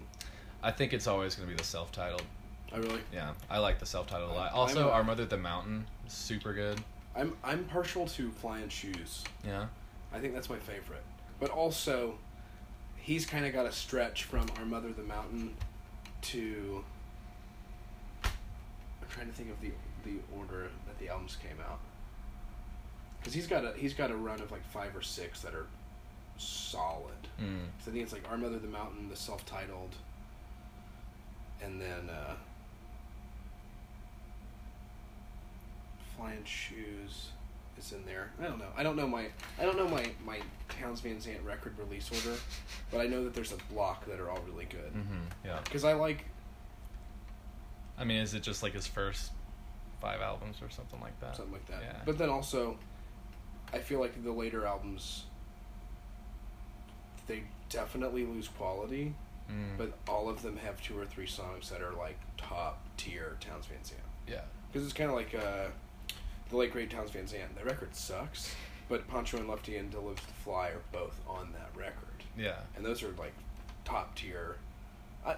I think it's always going to be the self-titled. I really Yeah, I like the self-titled a lot. Also, a- Our Mother the Mountain, super good. I'm I'm partial to Flying Shoes. Yeah. I think that's my favorite. But also, he's kind of got a stretch from Our Mother the Mountain to. I'm trying to think of the the order that the albums came out. Because he's got a he's got a run of like five or six that are solid. Mm. So I think it's like Our Mother the Mountain, the self-titled, and then uh, Flying Shoes is in there. I don't know. I don't know my I don't know my my Townes Van Zandt record release order, but I know that there's a block that are all really good. Mm-hmm. Yeah. Because I like I mean, is it just like his first five albums or something like that? something like that. Yeah. But then also, I feel like the later albums, they definitely lose quality. Mm. but all of them have two or three songs that are like top tier Townes Van Zandt. yeah. Because it's kind of like uh, the late great Townes Van Zandt. The record sucks, but Pancho and Lefty and To Live to Fly are both on that record, Yeah. and those are like top tier, uh,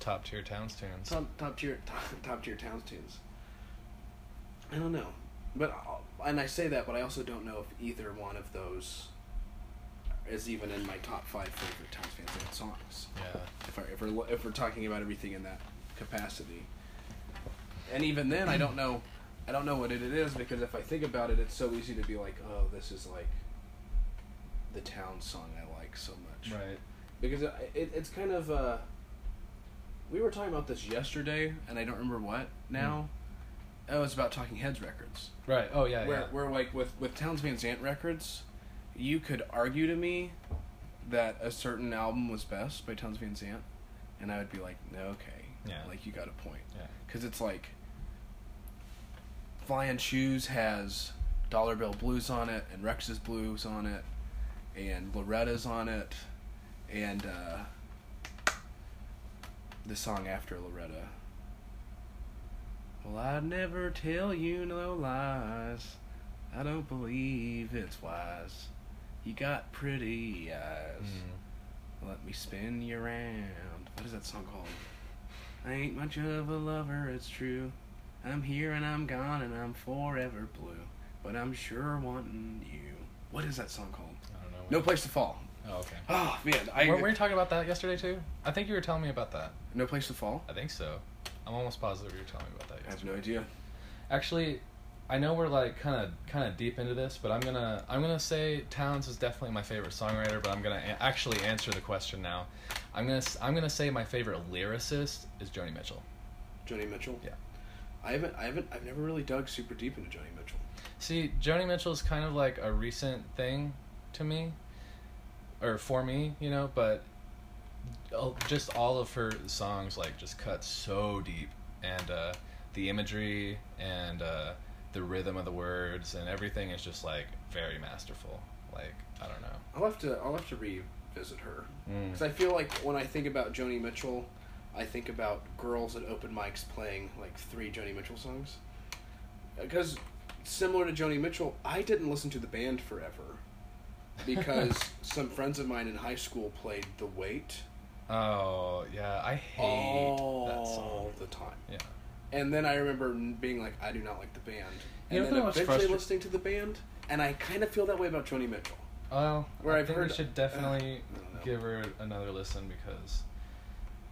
Top tier Townes tunes. top top tier top, top tier Townes tunes. I don't know, but and I say that, but I also don't know if either one of those is even in my top five favorite Zandt songs. Yeah. if, I, if we're if we're talking about everything in that capacity. And even then, I don't know, I don't know what it is because if I think about it, it's so easy to be like, oh, this is like the town song I like so much. Right. Because it, it, it's kind of uh, we were talking about this yesterday, and I don't remember what now. Oh, it's about Talking Heads records. Right. Oh yeah. where yeah. where like with with Townes Van Zandt records, you could argue to me that a certain album was best by Townes Van Zandt, and I would be like, no, okay, Yeah. like you got a point, Yeah. because it's like Flying Shoes has Dollar Bill Blues on it, and Rex's Blues on it, and Loretta's on it, and uh, the song after Loretta. Well, I'd never tell you no lies. I don't believe it's wise. You got pretty eyes. Mm. Let me spin you around. What is that song called? I ain't much of a lover, it's true. I'm here and I'm gone and I'm forever blue. But I'm sure wanting you. What is that song called? I don't know. No Place to Fall. Oh okay. Oh, man. I, were, were you talking about that yesterday too? I think you were telling me about that. no Place to Fall? I think so. I'm almost positive you were telling me about that. I have no idea. Actually, I know we're like kind of kind of deep into this, but I'm gonna I'm gonna say Townes is definitely my favorite songwriter. But I'm gonna a- actually answer the question now. I'm gonna s- I'm gonna say my favorite lyricist is Joni Mitchell. Joni Mitchell? Yeah. I haven't, I haven't, I've never really dug super deep into Joni Mitchell. See, Joni Mitchell is kind of like a recent thing to me, or for me, you know. But just all of her songs like just cut so deep, and uh, the imagery and uh, the rhythm of the words and everything is just like very masterful. Like I don't know. I'll have to, I'll have to revisit her. Mm. Because I feel like when I think about Joni Mitchell, I think about girls at open mics playing like three Joni Mitchell songs. Because similar to Joni Mitchell, I didn't listen to the band forever because some friends of mine in high school played The Weight Oh yeah, I hate all that song. All the time. Yeah. And then I remember being like, I do not like the band. You And know then what's eventually frustra- listening to the band, and I kind of feel that way about Joni Mitchell. Well, Where I I've think heard- we should definitely I give her another listen because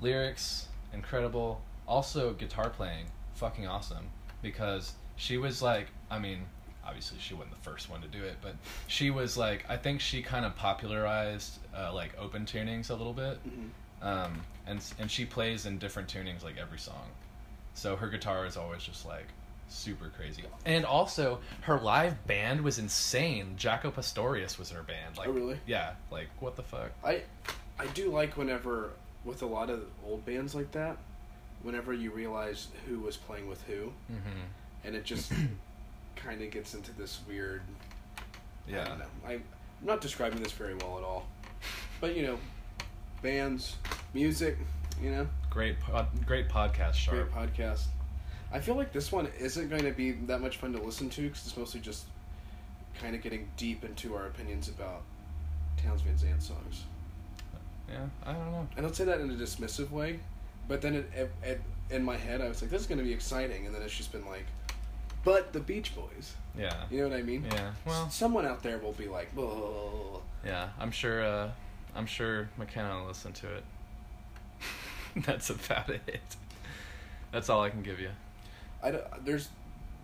lyrics incredible. Also, guitar playing fucking awesome because she was like, I mean, obviously she wasn't the first one to do it, but she was like, I think she kind of popularized uh, like open tunings a little bit, um, and and she plays in different tunings like every song, so her guitar is always just like super crazy. And also, her live band was insane. Jaco Pastorius was in her band. Like, Oh, really? Yeah. Like, what the fuck? I I do like whenever with a lot of old bands like that, whenever you realize who was playing with who, Mm-hmm. and it just kind of gets into this weird. I Yeah. don't know. I, I'm not describing this very well at all, but you know, bands, music, you know, Great, pod, great podcast, Sharp. great podcast. I feel like this one isn't going to be that much fun to listen to because it's mostly just kind of getting deep into our opinions about Townes Van Zandt songs. Yeah, I don't know. I don't say that in a dismissive way, but then it, it, it, in my head I was like, this is going to be exciting, and then it's just been like, but the Beach Boys. Yeah. You know what I mean? Yeah. Well, S- someone out there will be like, "Whoa." yeah. I'm sure. Uh, I'm sure McKenna will listen to it. That's about it. That's all I can give you. I don't, there's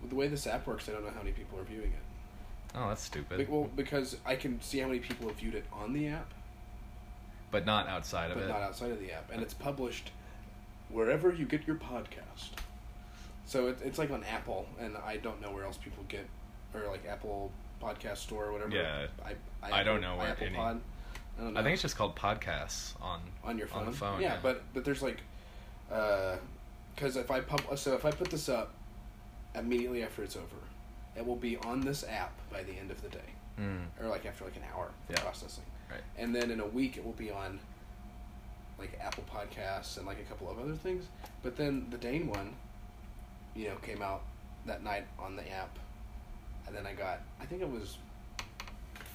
the way this app works. I don't know how many people are viewing it. Oh, that's stupid. Be- well, because I can see how many people have viewed it on the app, but not outside of it. but it. not outside of the app, and it's published wherever you get your podcast. So it, it's like on Apple, and I don't know where else people get, or like Apple Podcast Store or whatever. Yeah. I, I don't know where Apple any- Pod. I don't know. I think it's just called podcasts on. on your phone. on the phone, Yeah, yeah. but but there's like, because if I pub so if I put this up immediately after it's over, it will be on this app by the end of the day, Mm, or like after like an hour for Yeah. processing, right. and then in a week it will be on like Apple Podcasts and like a couple of other things. But then the Dane one, you know, came out that night on the app, and then I got I think it was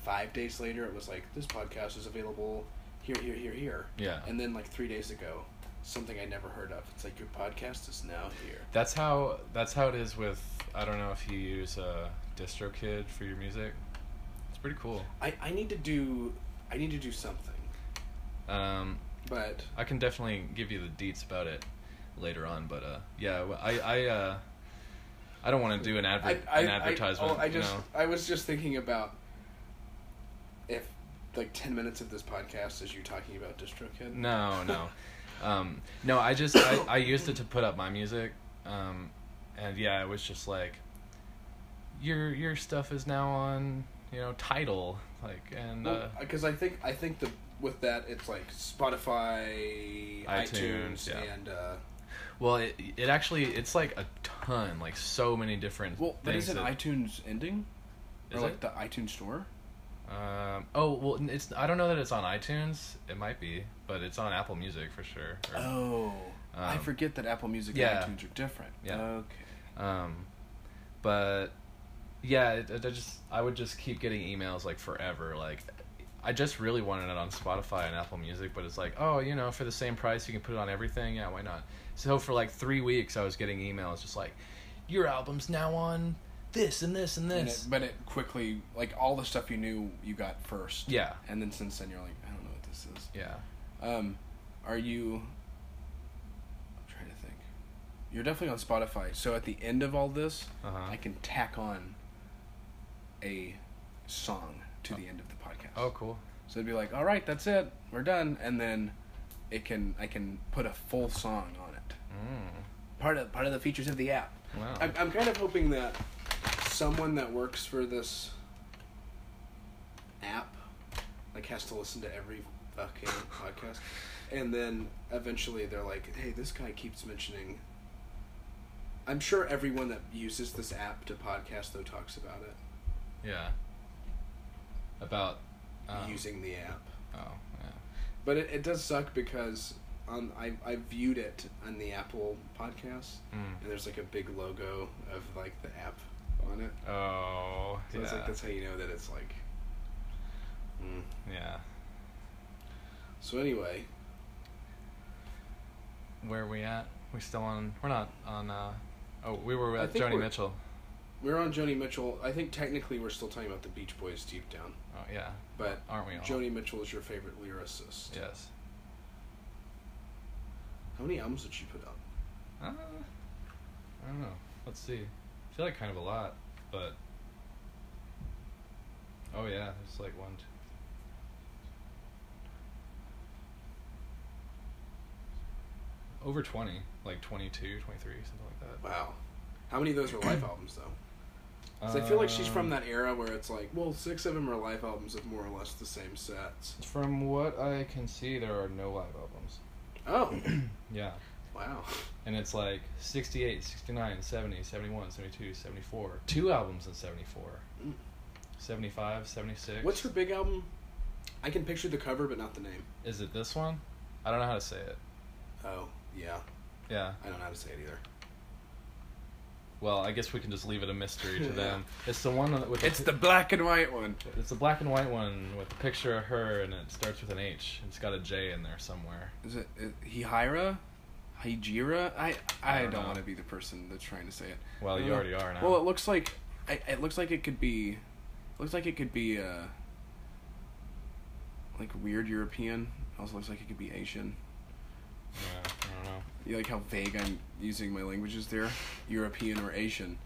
five days later. It was like this podcast is available here, here, here, here. Yeah. And then like three days ago, something I never heard of. It's like your podcast is now here. That's how. That's how it is with. I don't know if you use uh, DistroKid for your music. It's pretty cool. I, I need to do I need to do something, Um, but I can definitely give you the deets about it later on, but uh, yeah, I I uh, I don't want to do an adver- I, I, an advertisement. I, oh, I you just know? I was just thinking about if like ten minutes of this podcast is you talking about DistroKid. No, no, um, no. I just I, I used it to put up my music, um, and yeah, it was just like your your stuff is now on you know title like and uh, because I think I think the with that it's like Spotify, iTunes, iTunes, yeah. and uh, well it it actually it's like a ton like so many different well, but is it that- iTunes ending Is or like it? the iTunes store? Um, oh well, it's I don't know that it's on iTunes. It might be, but it's on Apple Music for sure. Or- Oh, I Um, forget that Apple Music yeah. and iTunes are different. Yeah. Okay. Um, but yeah, it, it, I just I would just keep getting emails like forever. Like I just really wanted it on Spotify and Apple Music, but it's like oh you know for the same price you can put it on everything. Yeah, why not? So for like three weeks I was getting emails just like your album's now on this and this and And this. it, but it quickly like all the stuff you knew you got first. yeah, And then since then you're like, I don't know what this is. yeah. Um, are you? I'm trying to think. You're definitely on Spotify. So at the end of all this, Uh-huh. I can tack on a song to the end of the podcast. Oh, cool. So it'd be like, all right, that's it, we're done, and then it can I can put a full song on it. Mm. Part of part of the features of the app. Wow. I'm, I'm kind of hoping that someone that works for this app like has to listen to every fucking podcast and then eventually they're like hey this guy keeps mentioning i'm sure everyone that uses this app to podcast though talks about it Yeah. About um, using the app Oh, yeah. but it, it does suck because on I, I viewed it on the apple podcast Mm. and there's like a big logo of like the app on it Oh, So yeah. it's like that's how you know that it's like. Mm. yeah. So anyway, where are we at? We still on? We're not on. uh Oh, we were at Joni Mitchell. We're on Joni Mitchell. I think technically we're still talking about the Beach Boys deep down, Oh yeah, but aren't we all? Joni Mitchell is your favorite lyricist. Yes. How many albums did she put out? Uh, I don't know. Let's see. I feel like kind of a lot, but. Oh yeah, it's like one. Two. Over 20, like 22, 23, something like that. Wow. How many of those are live albums though? 'Cause I feel like she's from Um, that era where it's like, well, six of them are live albums of more or less the same sets. From what I can see, there are no live albums. Oh, Yeah. Wow. And it's like 68, 69, 70, 71, 72, 74. Two albums in 74. Mm. 75, 76. What's her big album? I can picture the cover, but not the name. Is it this one? I don't know how to say it. Oh, yeah. Yeah. I don't know how to say it either. Well, I guess we can just leave it a mystery to them. It's the one with The It's the black and white one. It's the black and white one with a picture of her, and it starts with an H. It's got a J in there somewhere. Is it, it Hihira? Hijira? I I, I don't, don't want to be the person that's trying to say it. Well, you Uh, already are now. Well, it looks like I, it looks like it could be looks like it could be uh like weird European. Also looks like it could be Asian. yeah, I don't know. You like how vague I'm using my languages there? European or Asian.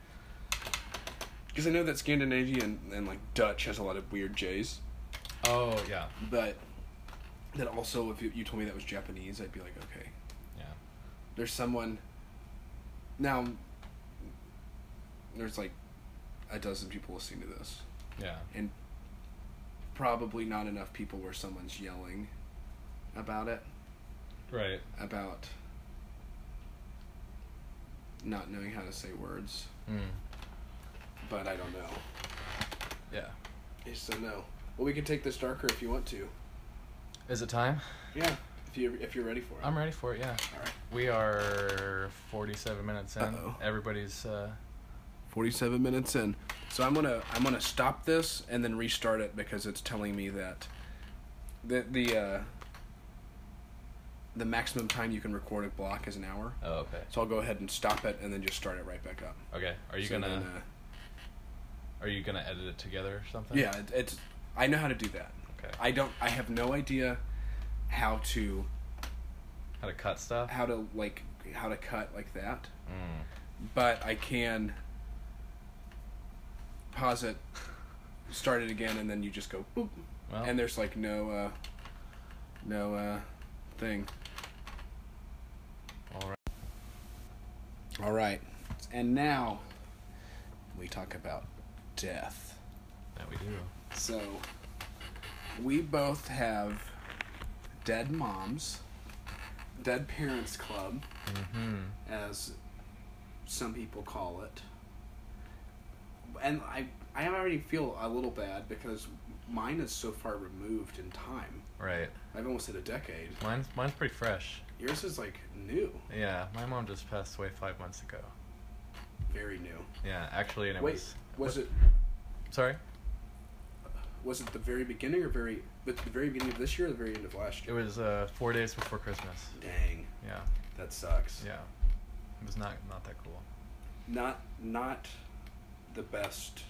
Because I know that Scandinavian and like Dutch has a lot of weird J's, Oh yeah, but then also if you, you told me that was Japanese, I'd be like, okay. There's someone now there's like a dozen people listening to this Yeah. and probably not enough people where someone's yelling about it Right. about not knowing how to say words Mm. but i don't know Yeah. so no well we can take this darker if you want to Is it time? yeah if you if you're ready for it I'm ready for it. Yeah. all right We are 47 minutes in. Uh-oh. Everybody's. Uh, 47 minutes in. So I'm gonna I'm gonna stop this and then restart it because it's telling me that the the uh, the maximum time you can record a block is an hour. oh, okay. So I'll go ahead and stop it and then just start it right back up. Okay. Are you So gonna then, uh, Are you gonna edit it together or something? yeah, it, it's I know how to do that. Okay. I don't I have no idea how to How to cut stuff? how to like how to cut like that, Mm. but I can pause it, start it again, and then you just go boop. Well. and there's like no uh no uh thing all right. all right and now we talk about death Yeah, we do. so we both have dead moms dead parents club Mm-hmm. as some people call it and i i already feel a little bad because mine is so far removed in time Right. i've almost hit a decade Mine's mine's pretty fresh. Yours is like new, Yeah, my mom just passed away five months ago. very new. Yeah, actually, and it Wait, was. was it Sorry. was it the very beginning or very the very beginning of this year or the very end of last year? It year? was uh, four days before Christmas. Dang, Yeah, that sucks. yeah. It was not not that cool. Not not the best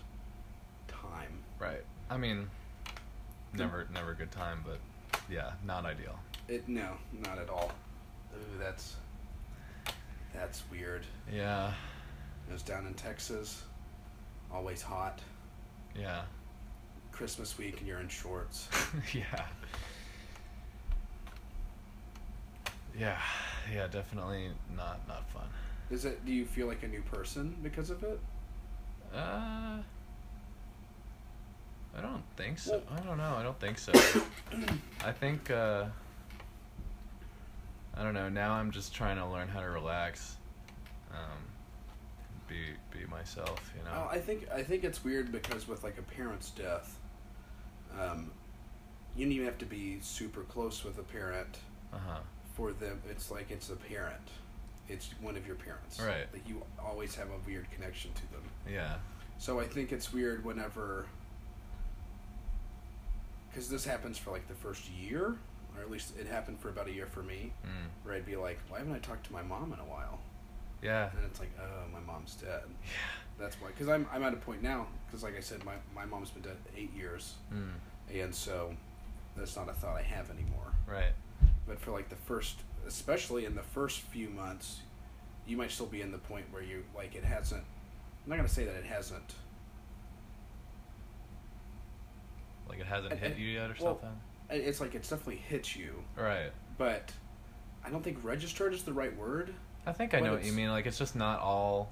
time. Right. I mean, never never a good time, but yeah, not ideal. It no, not at all. Ooh, that's that's weird. Yeah, It was down in Texas, always hot. yeah, Christmas week and you're in shorts. yeah. Yeah, yeah, definitely not not fun. Is it? Do you feel like a new person because of it? Uh, I don't think so. Well- I don't know. I don't think so. I think uh, I don't know. Now I'm just trying to learn how to relax, um, be be myself. You know. Oh, I think I think it's weird because with like a parent's death, um, you don't even have to be super close with a parent Uh huh. for them. It's like it's a parent. It's one of your parents. Right. Like you always have a weird connection to them. Yeah. So I think it's weird whenever, because this happens for like the first year or at least it happened for about a year for me, Mm. where I'd be like, why haven't I talked to my mom in a while? Yeah. And it's like, oh, my mom's dead. Yeah. That's why, because I'm I'm at a point now, because like I said, my my mom's been dead eight years, Mm. and so that's not a thought I have anymore. Right. But for like the first, especially in the first few months, you might still be in the point where you like it hasn't. I'm not gonna say that it hasn't. Like it hasn't hit I- you yet or well, something. It's like it's definitely hit you, Right. but I don't think registered is the right word. I think I know what you mean. Like it's just not all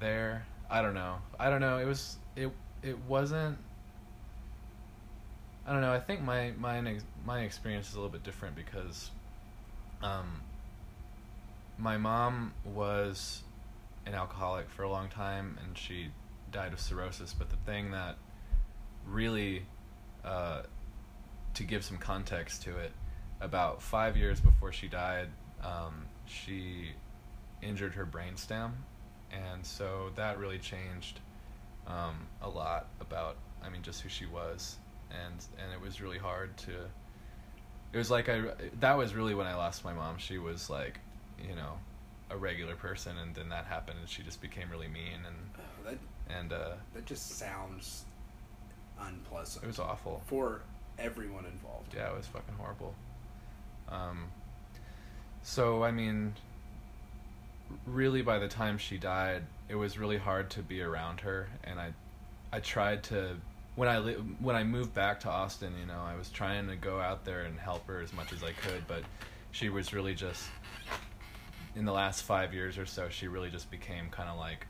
there. I don't know. I don't know. It was it it wasn't. I don't know. I think my my my experience is a little bit different because, um. My mom was an alcoholic for a long time, and she died of cirrhosis. But the thing that really, uh, to give some context to it, about five years before she died, um, she injured her brainstem, and so that really changed um, a lot about, I mean, just who she was, and and it was really hard to. It was like I that was really when I lost my mom. She was like, you know, a regular person, and then that happened, and she just became really mean, and Oh, that and uh, that just sounds unpleasant. it was awful. for everyone involved. Yeah, it was fucking horrible. Um, so I mean, really, by the time she died, it was really hard to be around her, and I, I tried to when I li- when I moved back to Austin, you know, I was trying to go out there and help her as much as I could, but she was really just in the last five years or so, she really just became kind of like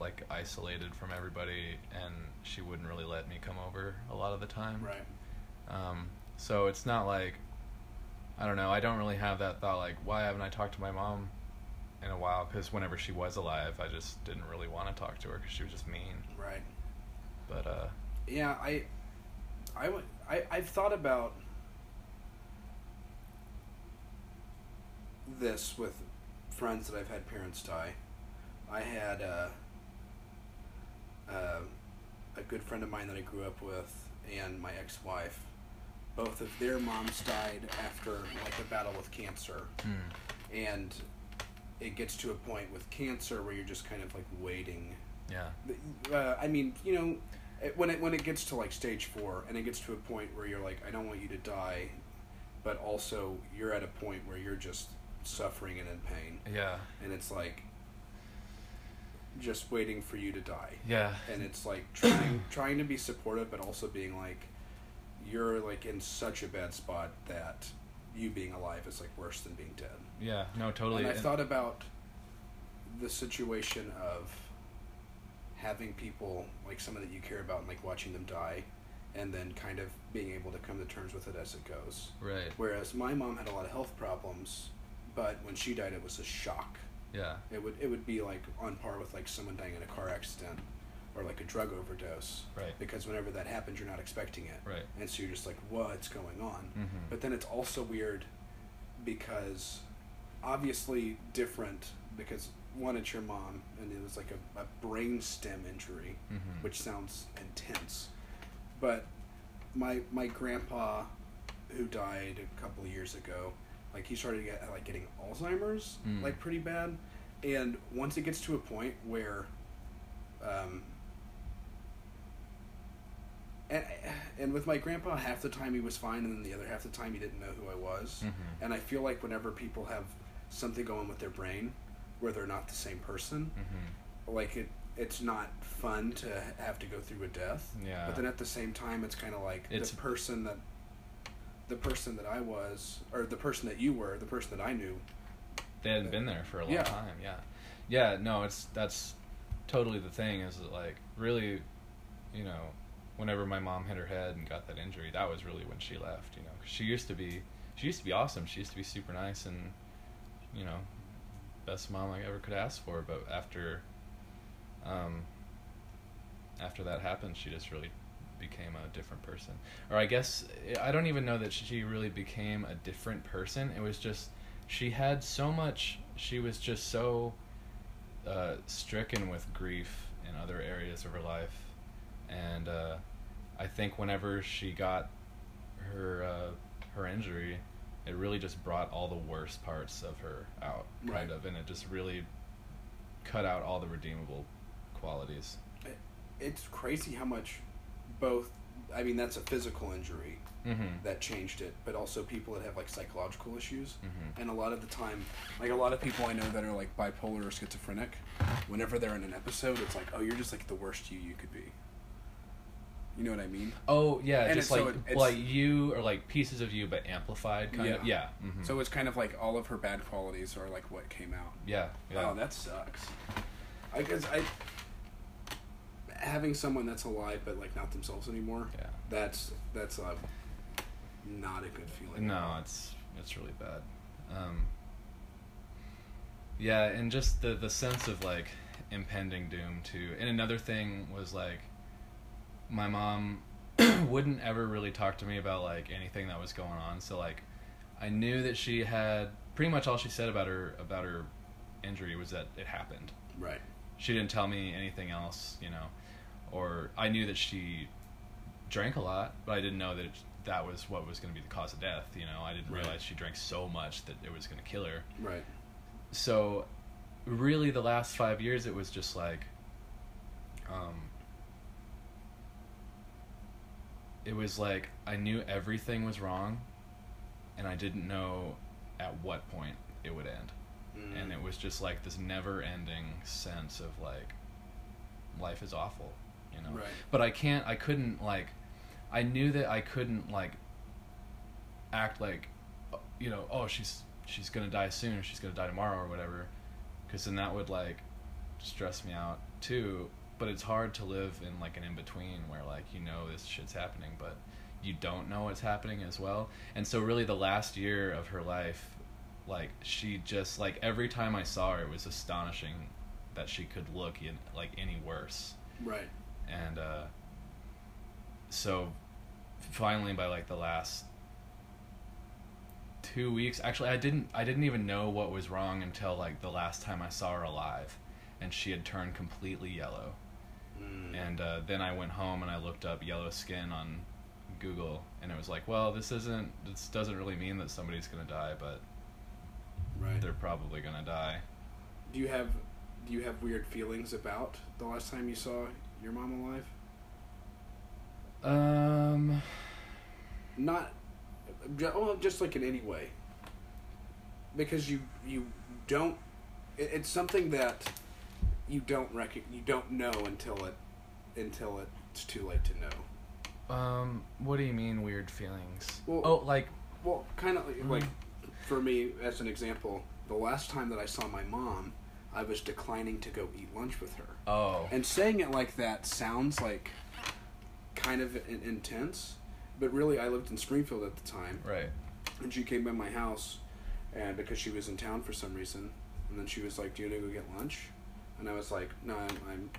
like isolated from everybody, and she wouldn't really let me come over a lot of the time. Right. Um, so it's not like I don't know. I don't really have that thought like why haven't I talked to my mom in a while? Because whenever she was alive, I just didn't really want to talk to her because she was just mean. Right. But uh, Yeah, I, I, would- I, I've thought about this with friends that I've had parents die. I had uh, uh, a good friend of mine that I grew up with and my ex-wife. Both of their moms died after like a battle with cancer, hmm, and it gets to a point with cancer where you're just kind of like waiting. Yeah, uh, I mean, you know, it, when it when it gets to like stage four, and it gets to a point where you're like, I don't want you to die, but also you're at a point where you're just suffering and in pain, yeah, and it's like just waiting for you to die, yeah, and it's like trying trying to be supportive, but also being like, you're like in such a bad spot that you being alive is like worse than being dead. Yeah. No, totally. And I thought about the situation of having people like someone that you care about and like watching them die and then kind of being able to come to terms with it as it goes. right. Whereas my mom had a lot of health problems, but when she died it was a shock. Yeah, It would it would be like on par with like someone dying in a car accident or like a drug overdose. right, Because whenever that happens you're not expecting it. right. And so you're just like, what's going on? hmm But then it's also weird because obviously different because one it's your mom and it was like a, a brain stem injury, hmm which sounds intense. But my my grandpa who died a couple of years ago, like he started get like getting Alzheimer's Mm. like pretty bad. And once it gets to a point where um and, and with my grandpa, half the time he was fine, and then the other half the time he didn't know who I was. Mhm. And I feel like whenever people have something going with their brain, where they're not the same person, hmm like it, it's not fun to have to go through a death. Yeah. But then at the same time, it's kind of like It's- the person that, the person that I was, or the person that you were, the person that I knew. they hadn't been there for a long Yeah. time. Yeah, yeah. No, it's that's totally the thing. Is that, like really, you know, whenever my mom hit her head and got that injury, that was really when she left. You know, 'cause she used to be, she used to be awesome. She used to be super nice and, you know, best mom I ever could ask for. But after, um, after that happened, she just really became a different person. Or I guess I don't even know that she really became a different person. It was just she had so much. She was just so uh, stricken with grief in other areas of her life, and uh, I think whenever she got her uh, her injury, it really just brought all the worst parts of her out, kind Right. of, and it just really cut out all the redeemable qualities. It's crazy how much both. I mean, that's a physical injury Mm-hmm. that changed it, but also people that have like psychological issues. Mhm. And a lot of the time, like a lot of people I know that are like bipolar or schizophrenic, whenever they're in an episode, it's like, oh, you're just like the worst you you could be. You know what I mean? Oh yeah, And just it's- so like it- like you or like pieces of you, but amplified, kind of. Yeah. Yeah. mhm. So it's kind of like all of her bad qualities are like what came out. yeah, yeah. Oh, that sucks. I guess I having someone that's alive but like not themselves anymore. Yeah. That's that's uh, not a good feeling. No, it's it's really bad. Um, yeah, and just the the sense of like impending doom too. And another thing was like my mom wouldn't ever really talk to me about like anything that was going on. So like I knew that she had pretty much all she said about her about her injury was that it happened. Right. She didn't tell me anything else, you know. Or I knew that she drank a lot, but I didn't know that it, that was what was going to be the cause of death. You know, I didn't Right. realize she drank so much that it was going to kill her. Right. So, really, the last five years, it was just like, um, it was like I knew everything was wrong, and I didn't know at what point it would end Mm. and it was just like this never-ending sense of like life is awful you know Right. but i can't i couldn't like i knew that i couldn't like act like you know oh she's she's gonna die soon or she's gonna die tomorrow or whatever because then that would like stress me out too but it's hard to live in like an in-between where like you know this shit's happening but you don't know what's happening as well. And so really the last year of her life like she just like every time i saw her it was astonishing that she could look in like any worse. Right. and uh so finally by like the last two weeks actually i didn't i didn't even know what was wrong until like the last time i saw her alive and she had turned completely yellow Mm. and uh, then i went home and i looked up yellow skin on google and it was like well this isn't this doesn't really mean that somebody's gonna die but right. they're probably gonna die Do you have do you have weird feelings about the last time you saw your mom alive? um Not, well, just like in any way. Because you you don't. It, it's something that you don't rec- you don't know until it until it's too late to know. um what do you mean weird feelings Well- oh like Well, kind of like for me, as an example, the last time that I saw my mom, I was declining to go eat lunch with her. oh And saying it like that sounds like kind of in- intense, but really, I lived in Springfield at the time, right and she came by my house, and because she was in town for some reason, and then she was like, "Do you want to go get lunch?" And I was like, "No, I'm I'm,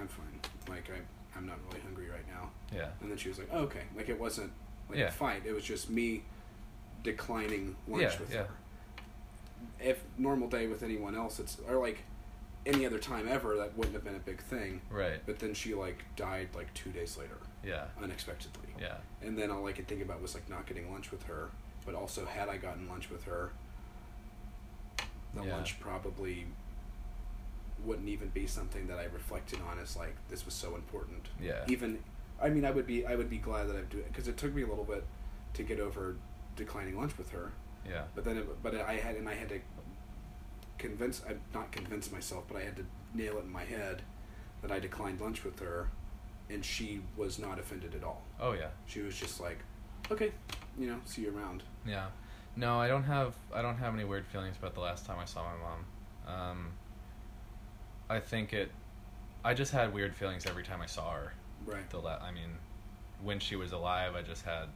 I'm fine. Like I I'm not really hungry right now." yeah And then she was like, oh, "Okay." Like it wasn't like Yeah. a fight. It was just me declining lunch Yeah, with yeah. her. If normal day with anyone else, it's or like any other time ever, that wouldn't have been a big thing. right But then she like died like two days later, yeah unexpectedly. yeah And then all I could think about was like not getting lunch with her. But also, had I gotten lunch with her, the Yeah. lunch probably wouldn't even be something that I reflected on as like this was so important. Yeah. Even, I mean, I would be I would be glad that I do it because it took me a little bit to get over declining lunch with her. yeah But then, it, but I had and I had to convince, I'm not convince myself, but I had to nail it in my head that I declined lunch with her, and she was not offended at all. oh yeah She was just like, okay, you know, see you around. Yeah. No, I don't have I don't have any weird feelings about the last time I saw my mom. Um I think it I just had weird feelings every time I saw her. Right. The la- I mean, when she was alive, I just had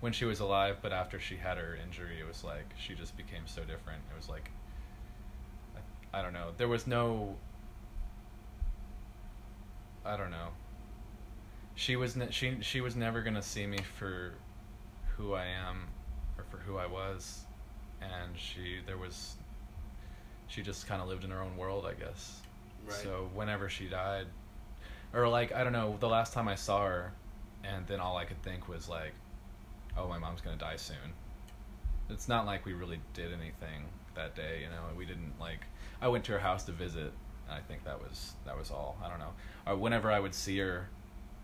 when she was alive, but after she had her injury, it was like she just became so different. It was like I, I don't know. There was no I don't know. She was ne- she she was never gonna see me for who I am or for who I was, and she there was she just kind of lived in her own world, I guess. Right. So whenever she died, or like I don't know, the last time I saw her, and then all I could think was like, oh, my mom's gonna die soon. it's not like we really did anything that day. You know, we didn't like. I went to her house to visit. And I think that was that was all. I don't know. Or whenever I would see her,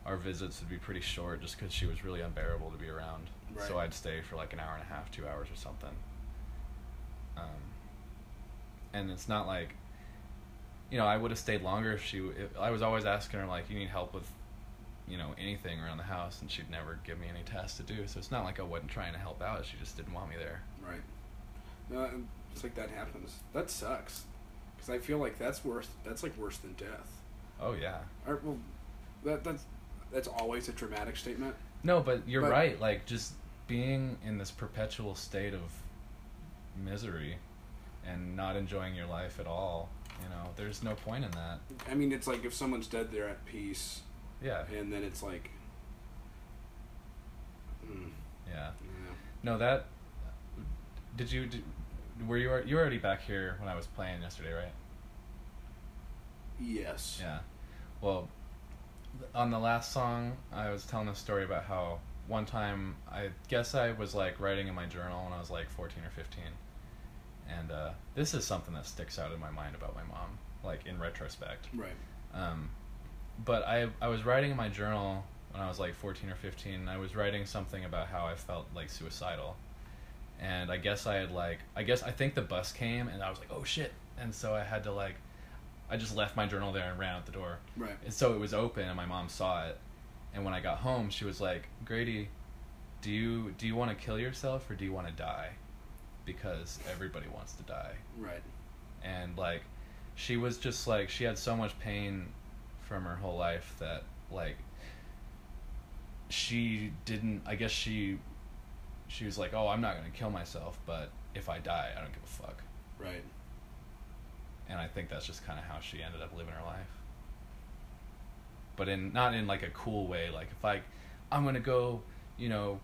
our visits would be pretty short, just because she was really unbearable to be around. Right. So I'd stay for like an hour and a half, two hours or something. Um, and it's not like, you know, I would have stayed longer if she. If, I was always asking her like, "You need help with, you know, anything around the house," and she'd never give me any tasks to do. So it's not like I wasn't trying to help out. She just didn't want me there. Right. No, it's like that happens. That sucks. Because I feel like that's worse. That's like worse than death. Oh yeah. Or, well, that that's that's always a dramatic statement. No, but you're But- right. Like just being in this perpetual state of misery and not enjoying your life at all. You know, there's no point in that. I mean, it's like if someone's dead, they're at peace, Yeah. and then it's like, mm, Yeah. yeah. No, that. Did you? Did, were you? You were already back here when I was playing yesterday, right? Yes. Yeah. Well, on the last song, I was telling a story about how one time I guess I was like writing in my journal when I was like 14 or 15. And uh, this is something that sticks out in my mind about my mom, like in retrospect. Right. Um, but I I was writing in my journal when I was like 14 or 15. And I was writing something about how I felt like suicidal, and I guess I had like I guess I think the bus came and I was like oh shit, and so I had to like I just left my journal there and ran out the door. Right. And so it was open and my mom saw it, and when I got home she was like Grady, do you do you want to kill yourself or do you want to die? Because everybody wants to die Right. and like she was just like she had so much pain from her whole life that like she didn't i guess she she was like oh i'm not going to kill myself but if i die i don't give a fuck Right. and i think that's just kind of how she ended up living her life but in not in like a cool way like if i i'm going to go you know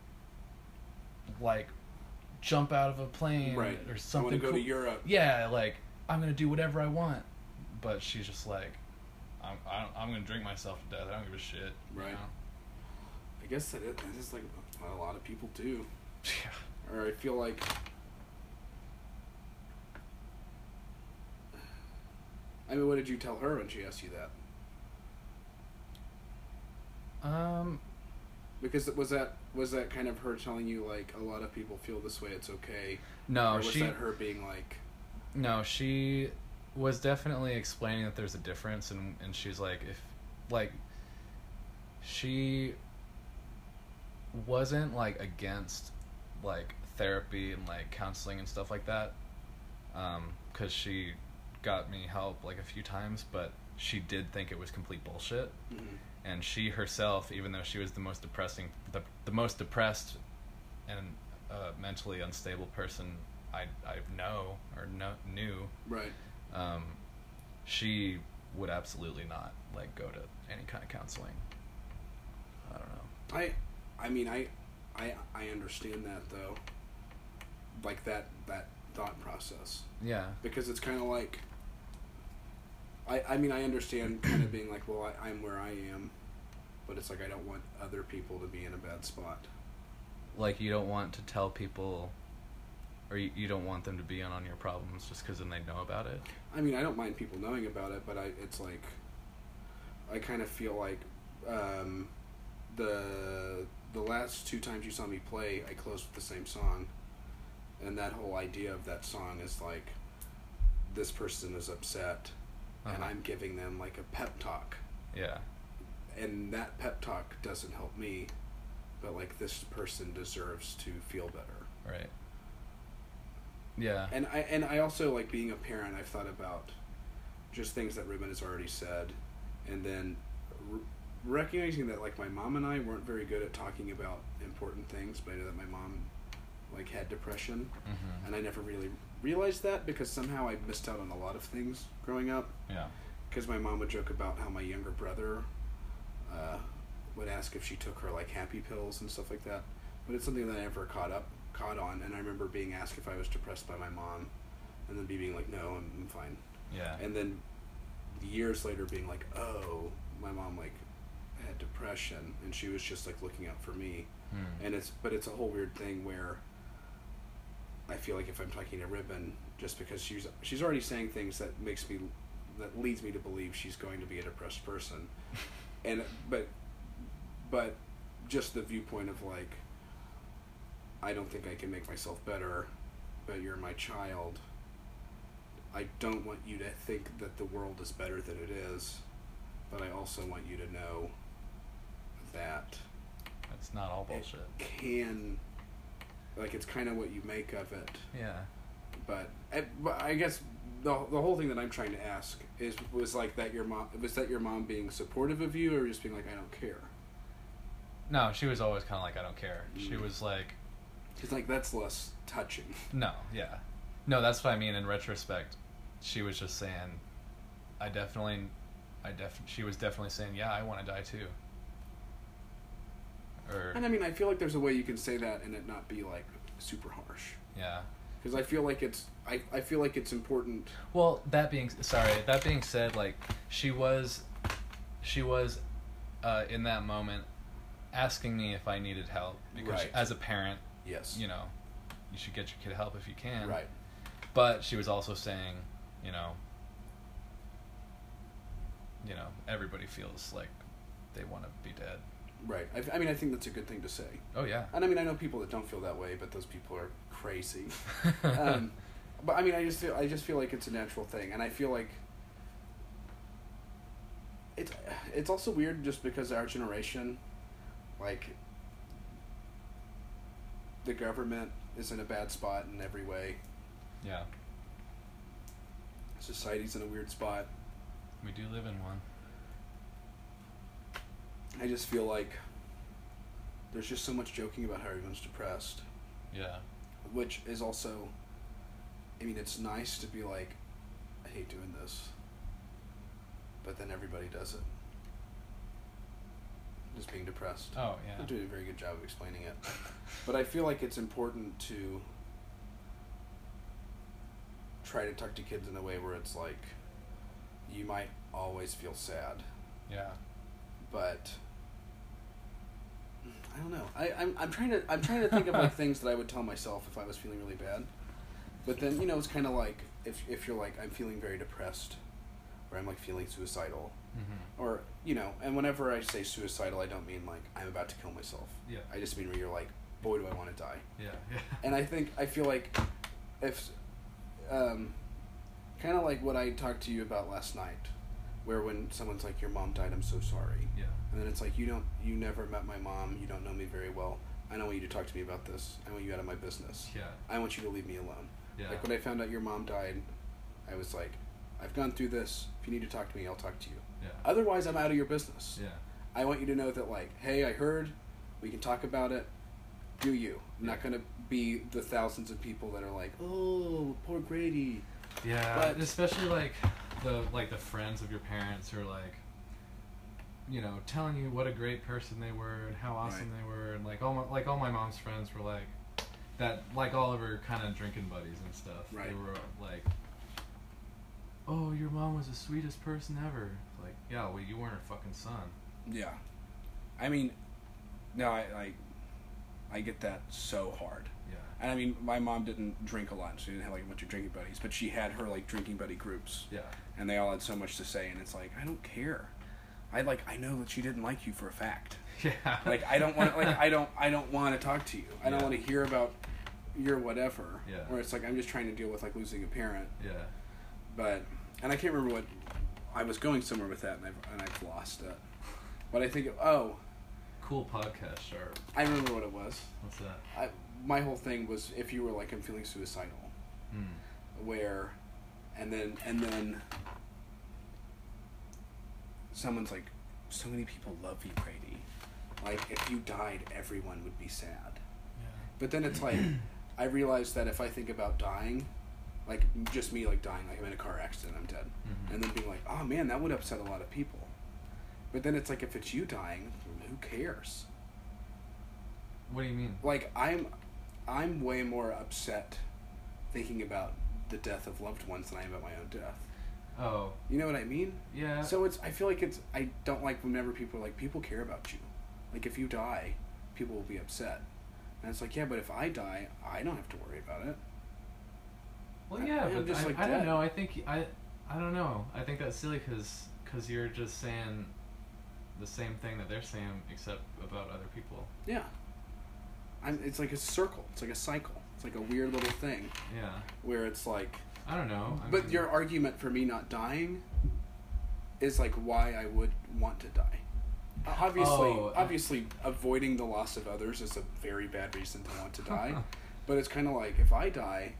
like jump out of a plane Right. or I something want to go cool. to Europe. yeah, like I'm gonna do whatever I want, but she's just like, I'm I don't, I'm gonna drink myself to death. I don't give a shit. you Right. know? I guess that it, that is like what a lot of people do. Yeah. Or I feel like. I mean, what did you tell her when she asked you that? Um. Because it was that was that kind of her telling you like a lot of people feel this way, it's okay. No, or was she. that her being like, No, she was definitely explaining that there's a difference, and and she's like, if like she wasn't like against like therapy and like counseling and stuff like that, um, because she got me help like a few times, but she did think it was complete bullshit. mhm, and she herself, even though she was the most depressing, the, the most depressed and uh, mentally unstable person I I know or know, knew, right? um, she would absolutely not like go to any kind of counseling. I don't know. I, I mean, I, I, I understand that though. Like that that thought process Yeah, because it's kind of like. I I mean I understand kind of being like well I, I'm where I am, but it's like I don't want other people to be in a bad spot. like you don't want to tell people, or you, you don't want them to be in on your problems just because then they know about it. I mean I don't mind people knowing about it, but I it's like. I kind of feel like, um, the the last two times you saw me play, I closed with the same song, and that whole idea of that song is like, this person is upset, and Uh-huh. I'm giving them like a pep talk, Yeah, and that pep talk doesn't help me, but like this person deserves to feel better. right. Yeah, And I and I also like being a parent. I've thought about just things that Ruben has already said, and then r- recognizing that like my mom and I weren't very good at talking about important things. But I know that my mom like had depression, hmm and I never really realized that because somehow I missed out on a lot of things growing up. yeah, Because my mom would joke about how my younger brother uh, would ask if she took her like happy pills and stuff like that. But it's something that I never caught up caught on. And I remember being asked if I was depressed by my mom, and then being like, "No, I'm, I'm fine." yeah, And then years later, being like, "Oh, my mom like had depression, and she was just like looking out for me." Hmm. And it's but it's a whole weird thing where feel like if I'm talking to Ribbon, just because she's she's already saying things that makes me that leads me to believe she's going to be a depressed person, and but but just the viewpoint of like I don't think I can make myself better, but you're my child. I don't want you to think that the world is better than it is, but I also want you to know that That's not all bullshit. it can like it's kind of what you make of it Yeah. but I, but I guess the the whole thing that I'm trying to ask is was like that your mom was that your mom being supportive of you or just being like I don't care No, she was always kind of like, I don't care. She Mm. was like, She's like that's less touching no, yeah. No, that's what I mean in retrospect. She was just saying, I definitely, I def, she was definitely saying, yeah, I want to die too. Or, and I mean I feel like there's a way you can say that and it not be like super harsh yeah. because I feel like it's I, I feel like it's important Well, that being sorry, that being said, like she was, she was, uh, in that moment, asking me if I needed help because Right. as a parent, yes you know, you should get your kid help if you can. right But she was also saying, you know, you know, everybody feels like they want to be dead. Right I, I mean I think that's a good thing to say Oh yeah. and I mean I know people that don't feel that way but those people are crazy um, but I mean, I just feel I just feel like it's a natural thing, and I feel like it's it's also weird just because our generation, like, the government is in a bad spot in every way. yeah, Society's in a weird spot. we do live in one. I just feel like there's just so much joking about how everyone's depressed, Yeah. which is also. I mean, it's nice to be like, I hate doing this. But then everybody does it. Just being depressed. Oh I'm yeah. not doing a very good job of explaining it. But I feel like it's important to try to talk to kids in a way where it's like, you might always feel sad, Yeah. but I don't know. I, I'm, I'm trying to I'm trying to think of like things that I would tell myself if I was feeling really bad. But then you know it's kind of like if if you're like I'm feeling very depressed, or I'm like feeling suicidal, Mm-hmm. or you know, and whenever I say suicidal, I don't mean like I'm about to kill myself. Yeah. I just mean where you're like, boy, do I want to die. Yeah. Yeah. And I think I feel like if, um, kind of like what I talked to you about last night, where when someone's like, your mom died, I'm so sorry. Yeah. And then it's like you don't, you never met my mom, you don't know me very well. I don't want you to talk to me about this. I want you out of my business. Yeah. I want you to leave me alone. Yeah. Like when I found out your mom died, I was like, I've gone through this. If you need to talk to me, I'll talk to you. Yeah. Otherwise, I'm out of your business. Yeah. I want you to know that, like, hey, I heard. We can talk about it. Do you? I'm not gonna be the thousands of people that are like, oh, poor Grady. Yeah, But- especially like the like the friends of your parents who are like, you know, telling you what a great person they were and how awesome Right. they were, and like all my like all my mom's friends were like that, like all of her kind of drinking buddies and stuff. right. They were like, oh, your mom was the sweetest person ever. Like, yeah, well, you weren't her fucking son. Yeah. I mean, no, I, I, I get that so hard. And I mean, my mom didn't drink a lot. She didn't have like a bunch of drinking buddies, but she had her like drinking buddy groups, Yeah. and they all had so much to say. And it's like, I don't care. I like, I know that she didn't like you for a fact. Yeah. Like, I don't want, like, I don't, I don't want to talk to you. I don't Yeah. want to hear about your whatever. Yeah. Or it's like I'm just trying to deal with like losing a parent. Yeah. but and I can't remember what I was going somewhere with that, and I've and I've lost it. But I think oh, Cool podcast, sharp. I remember what it was. What's that? I, my whole thing was if you were like I'm feeling suicidal, Hmm. where, and then and then someone's like, so many people love you, Brady. Like if you died, everyone would be sad. Yeah. But then it's like, I realized that if I think about dying, like just me like dying, like I'm in a car accident, I'm dead. Mhm. and then being like, oh man, that would upset a lot of people. But then it's like, if it's you dying, who cares? What do you mean? Like I'm, I'm way more upset thinking about the death of loved ones than I am about my own death. Oh, You know what I mean? yeah. So it's I feel like it's I don't like whenever people are like people care about you. Like if you die, people will be upset. And it's like, yeah, but if I die, I don't have to worry about it. Well, yeah, I'm but just I, like I don't know. I think I, I don't know. I think that's silly because cause you're just saying the same thing that they're saying except about other people. Yeah. I'm, it's like a circle. It's like a cycle. It's like a weird little thing Yeah. where it's like. I don't know. I But mean- your argument for me not dying is like why I would want to die. Obviously, Oh, I- obviously, avoiding the loss of others is a very bad reason to want to die. but it's kind of like if I die,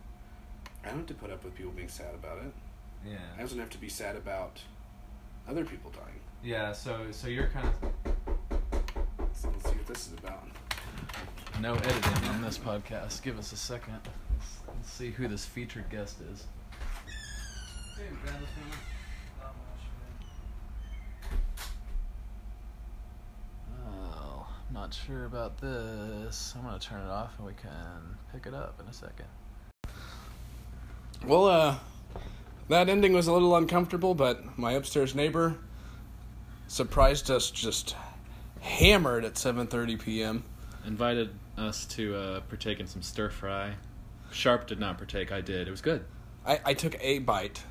I don't have to put up with people being sad about it. Yeah. I doesn't have to be sad about other people dying. Yeah. So so you're kind of So let's see what this is about. No editing on this podcast. Give us a second. Let's, let's see who this featured guest is. Oh, not sure about this. I'm gonna turn it off and we can pick it up in a second. Well, uh, that ending was a little uncomfortable, but my upstairs neighbor surprised us just hammered at 7:30 p.m. Invited us to uh, partake in some stir fry. Sharp did not partake. I did. It was good. I, I took a bite.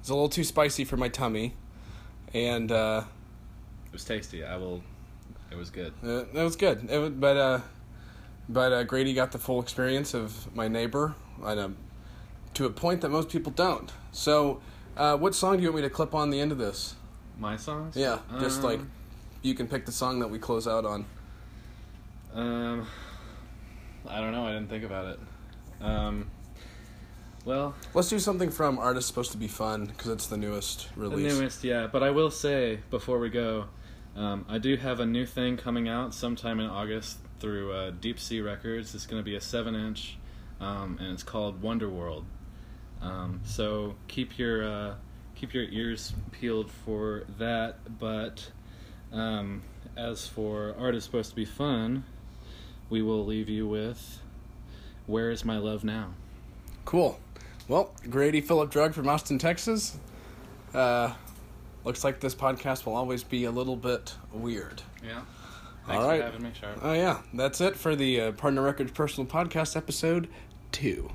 It's a little too spicy for my tummy, and uh, It was tasty. I will. It was good. uh, it was good. It was, but uh, but uh, Grady got the full experience of my neighbor, and um, to a point that most people don't. So, uh, what song do you want me to clip on the end of this? My songs? Yeah, just like Um, you can pick the song that we close out on. Um, I don't know. I didn't think about it. Um, well, Let's do something from Art Is Supposed to Be Fun because it's the newest release. the newest, yeah. But I will say before we go, um, I do have a new thing coming out sometime in August through uh, Deep Sea Records. It's going to be a seven-inch, um, and it's called Wonder World. Um, so keep your uh, keep your ears peeled for that. But um, as for art is supposed to be fun, we will leave you with "Where Is My Love Now." Cool. Well, Grady Philip Drug from Austin, Texas. Uh, looks like this podcast will always be a little bit weird. Yeah. All right. for having me, Sharp. Oh, yeah. That's it for the uh, Partner Records Personal Podcast episode two.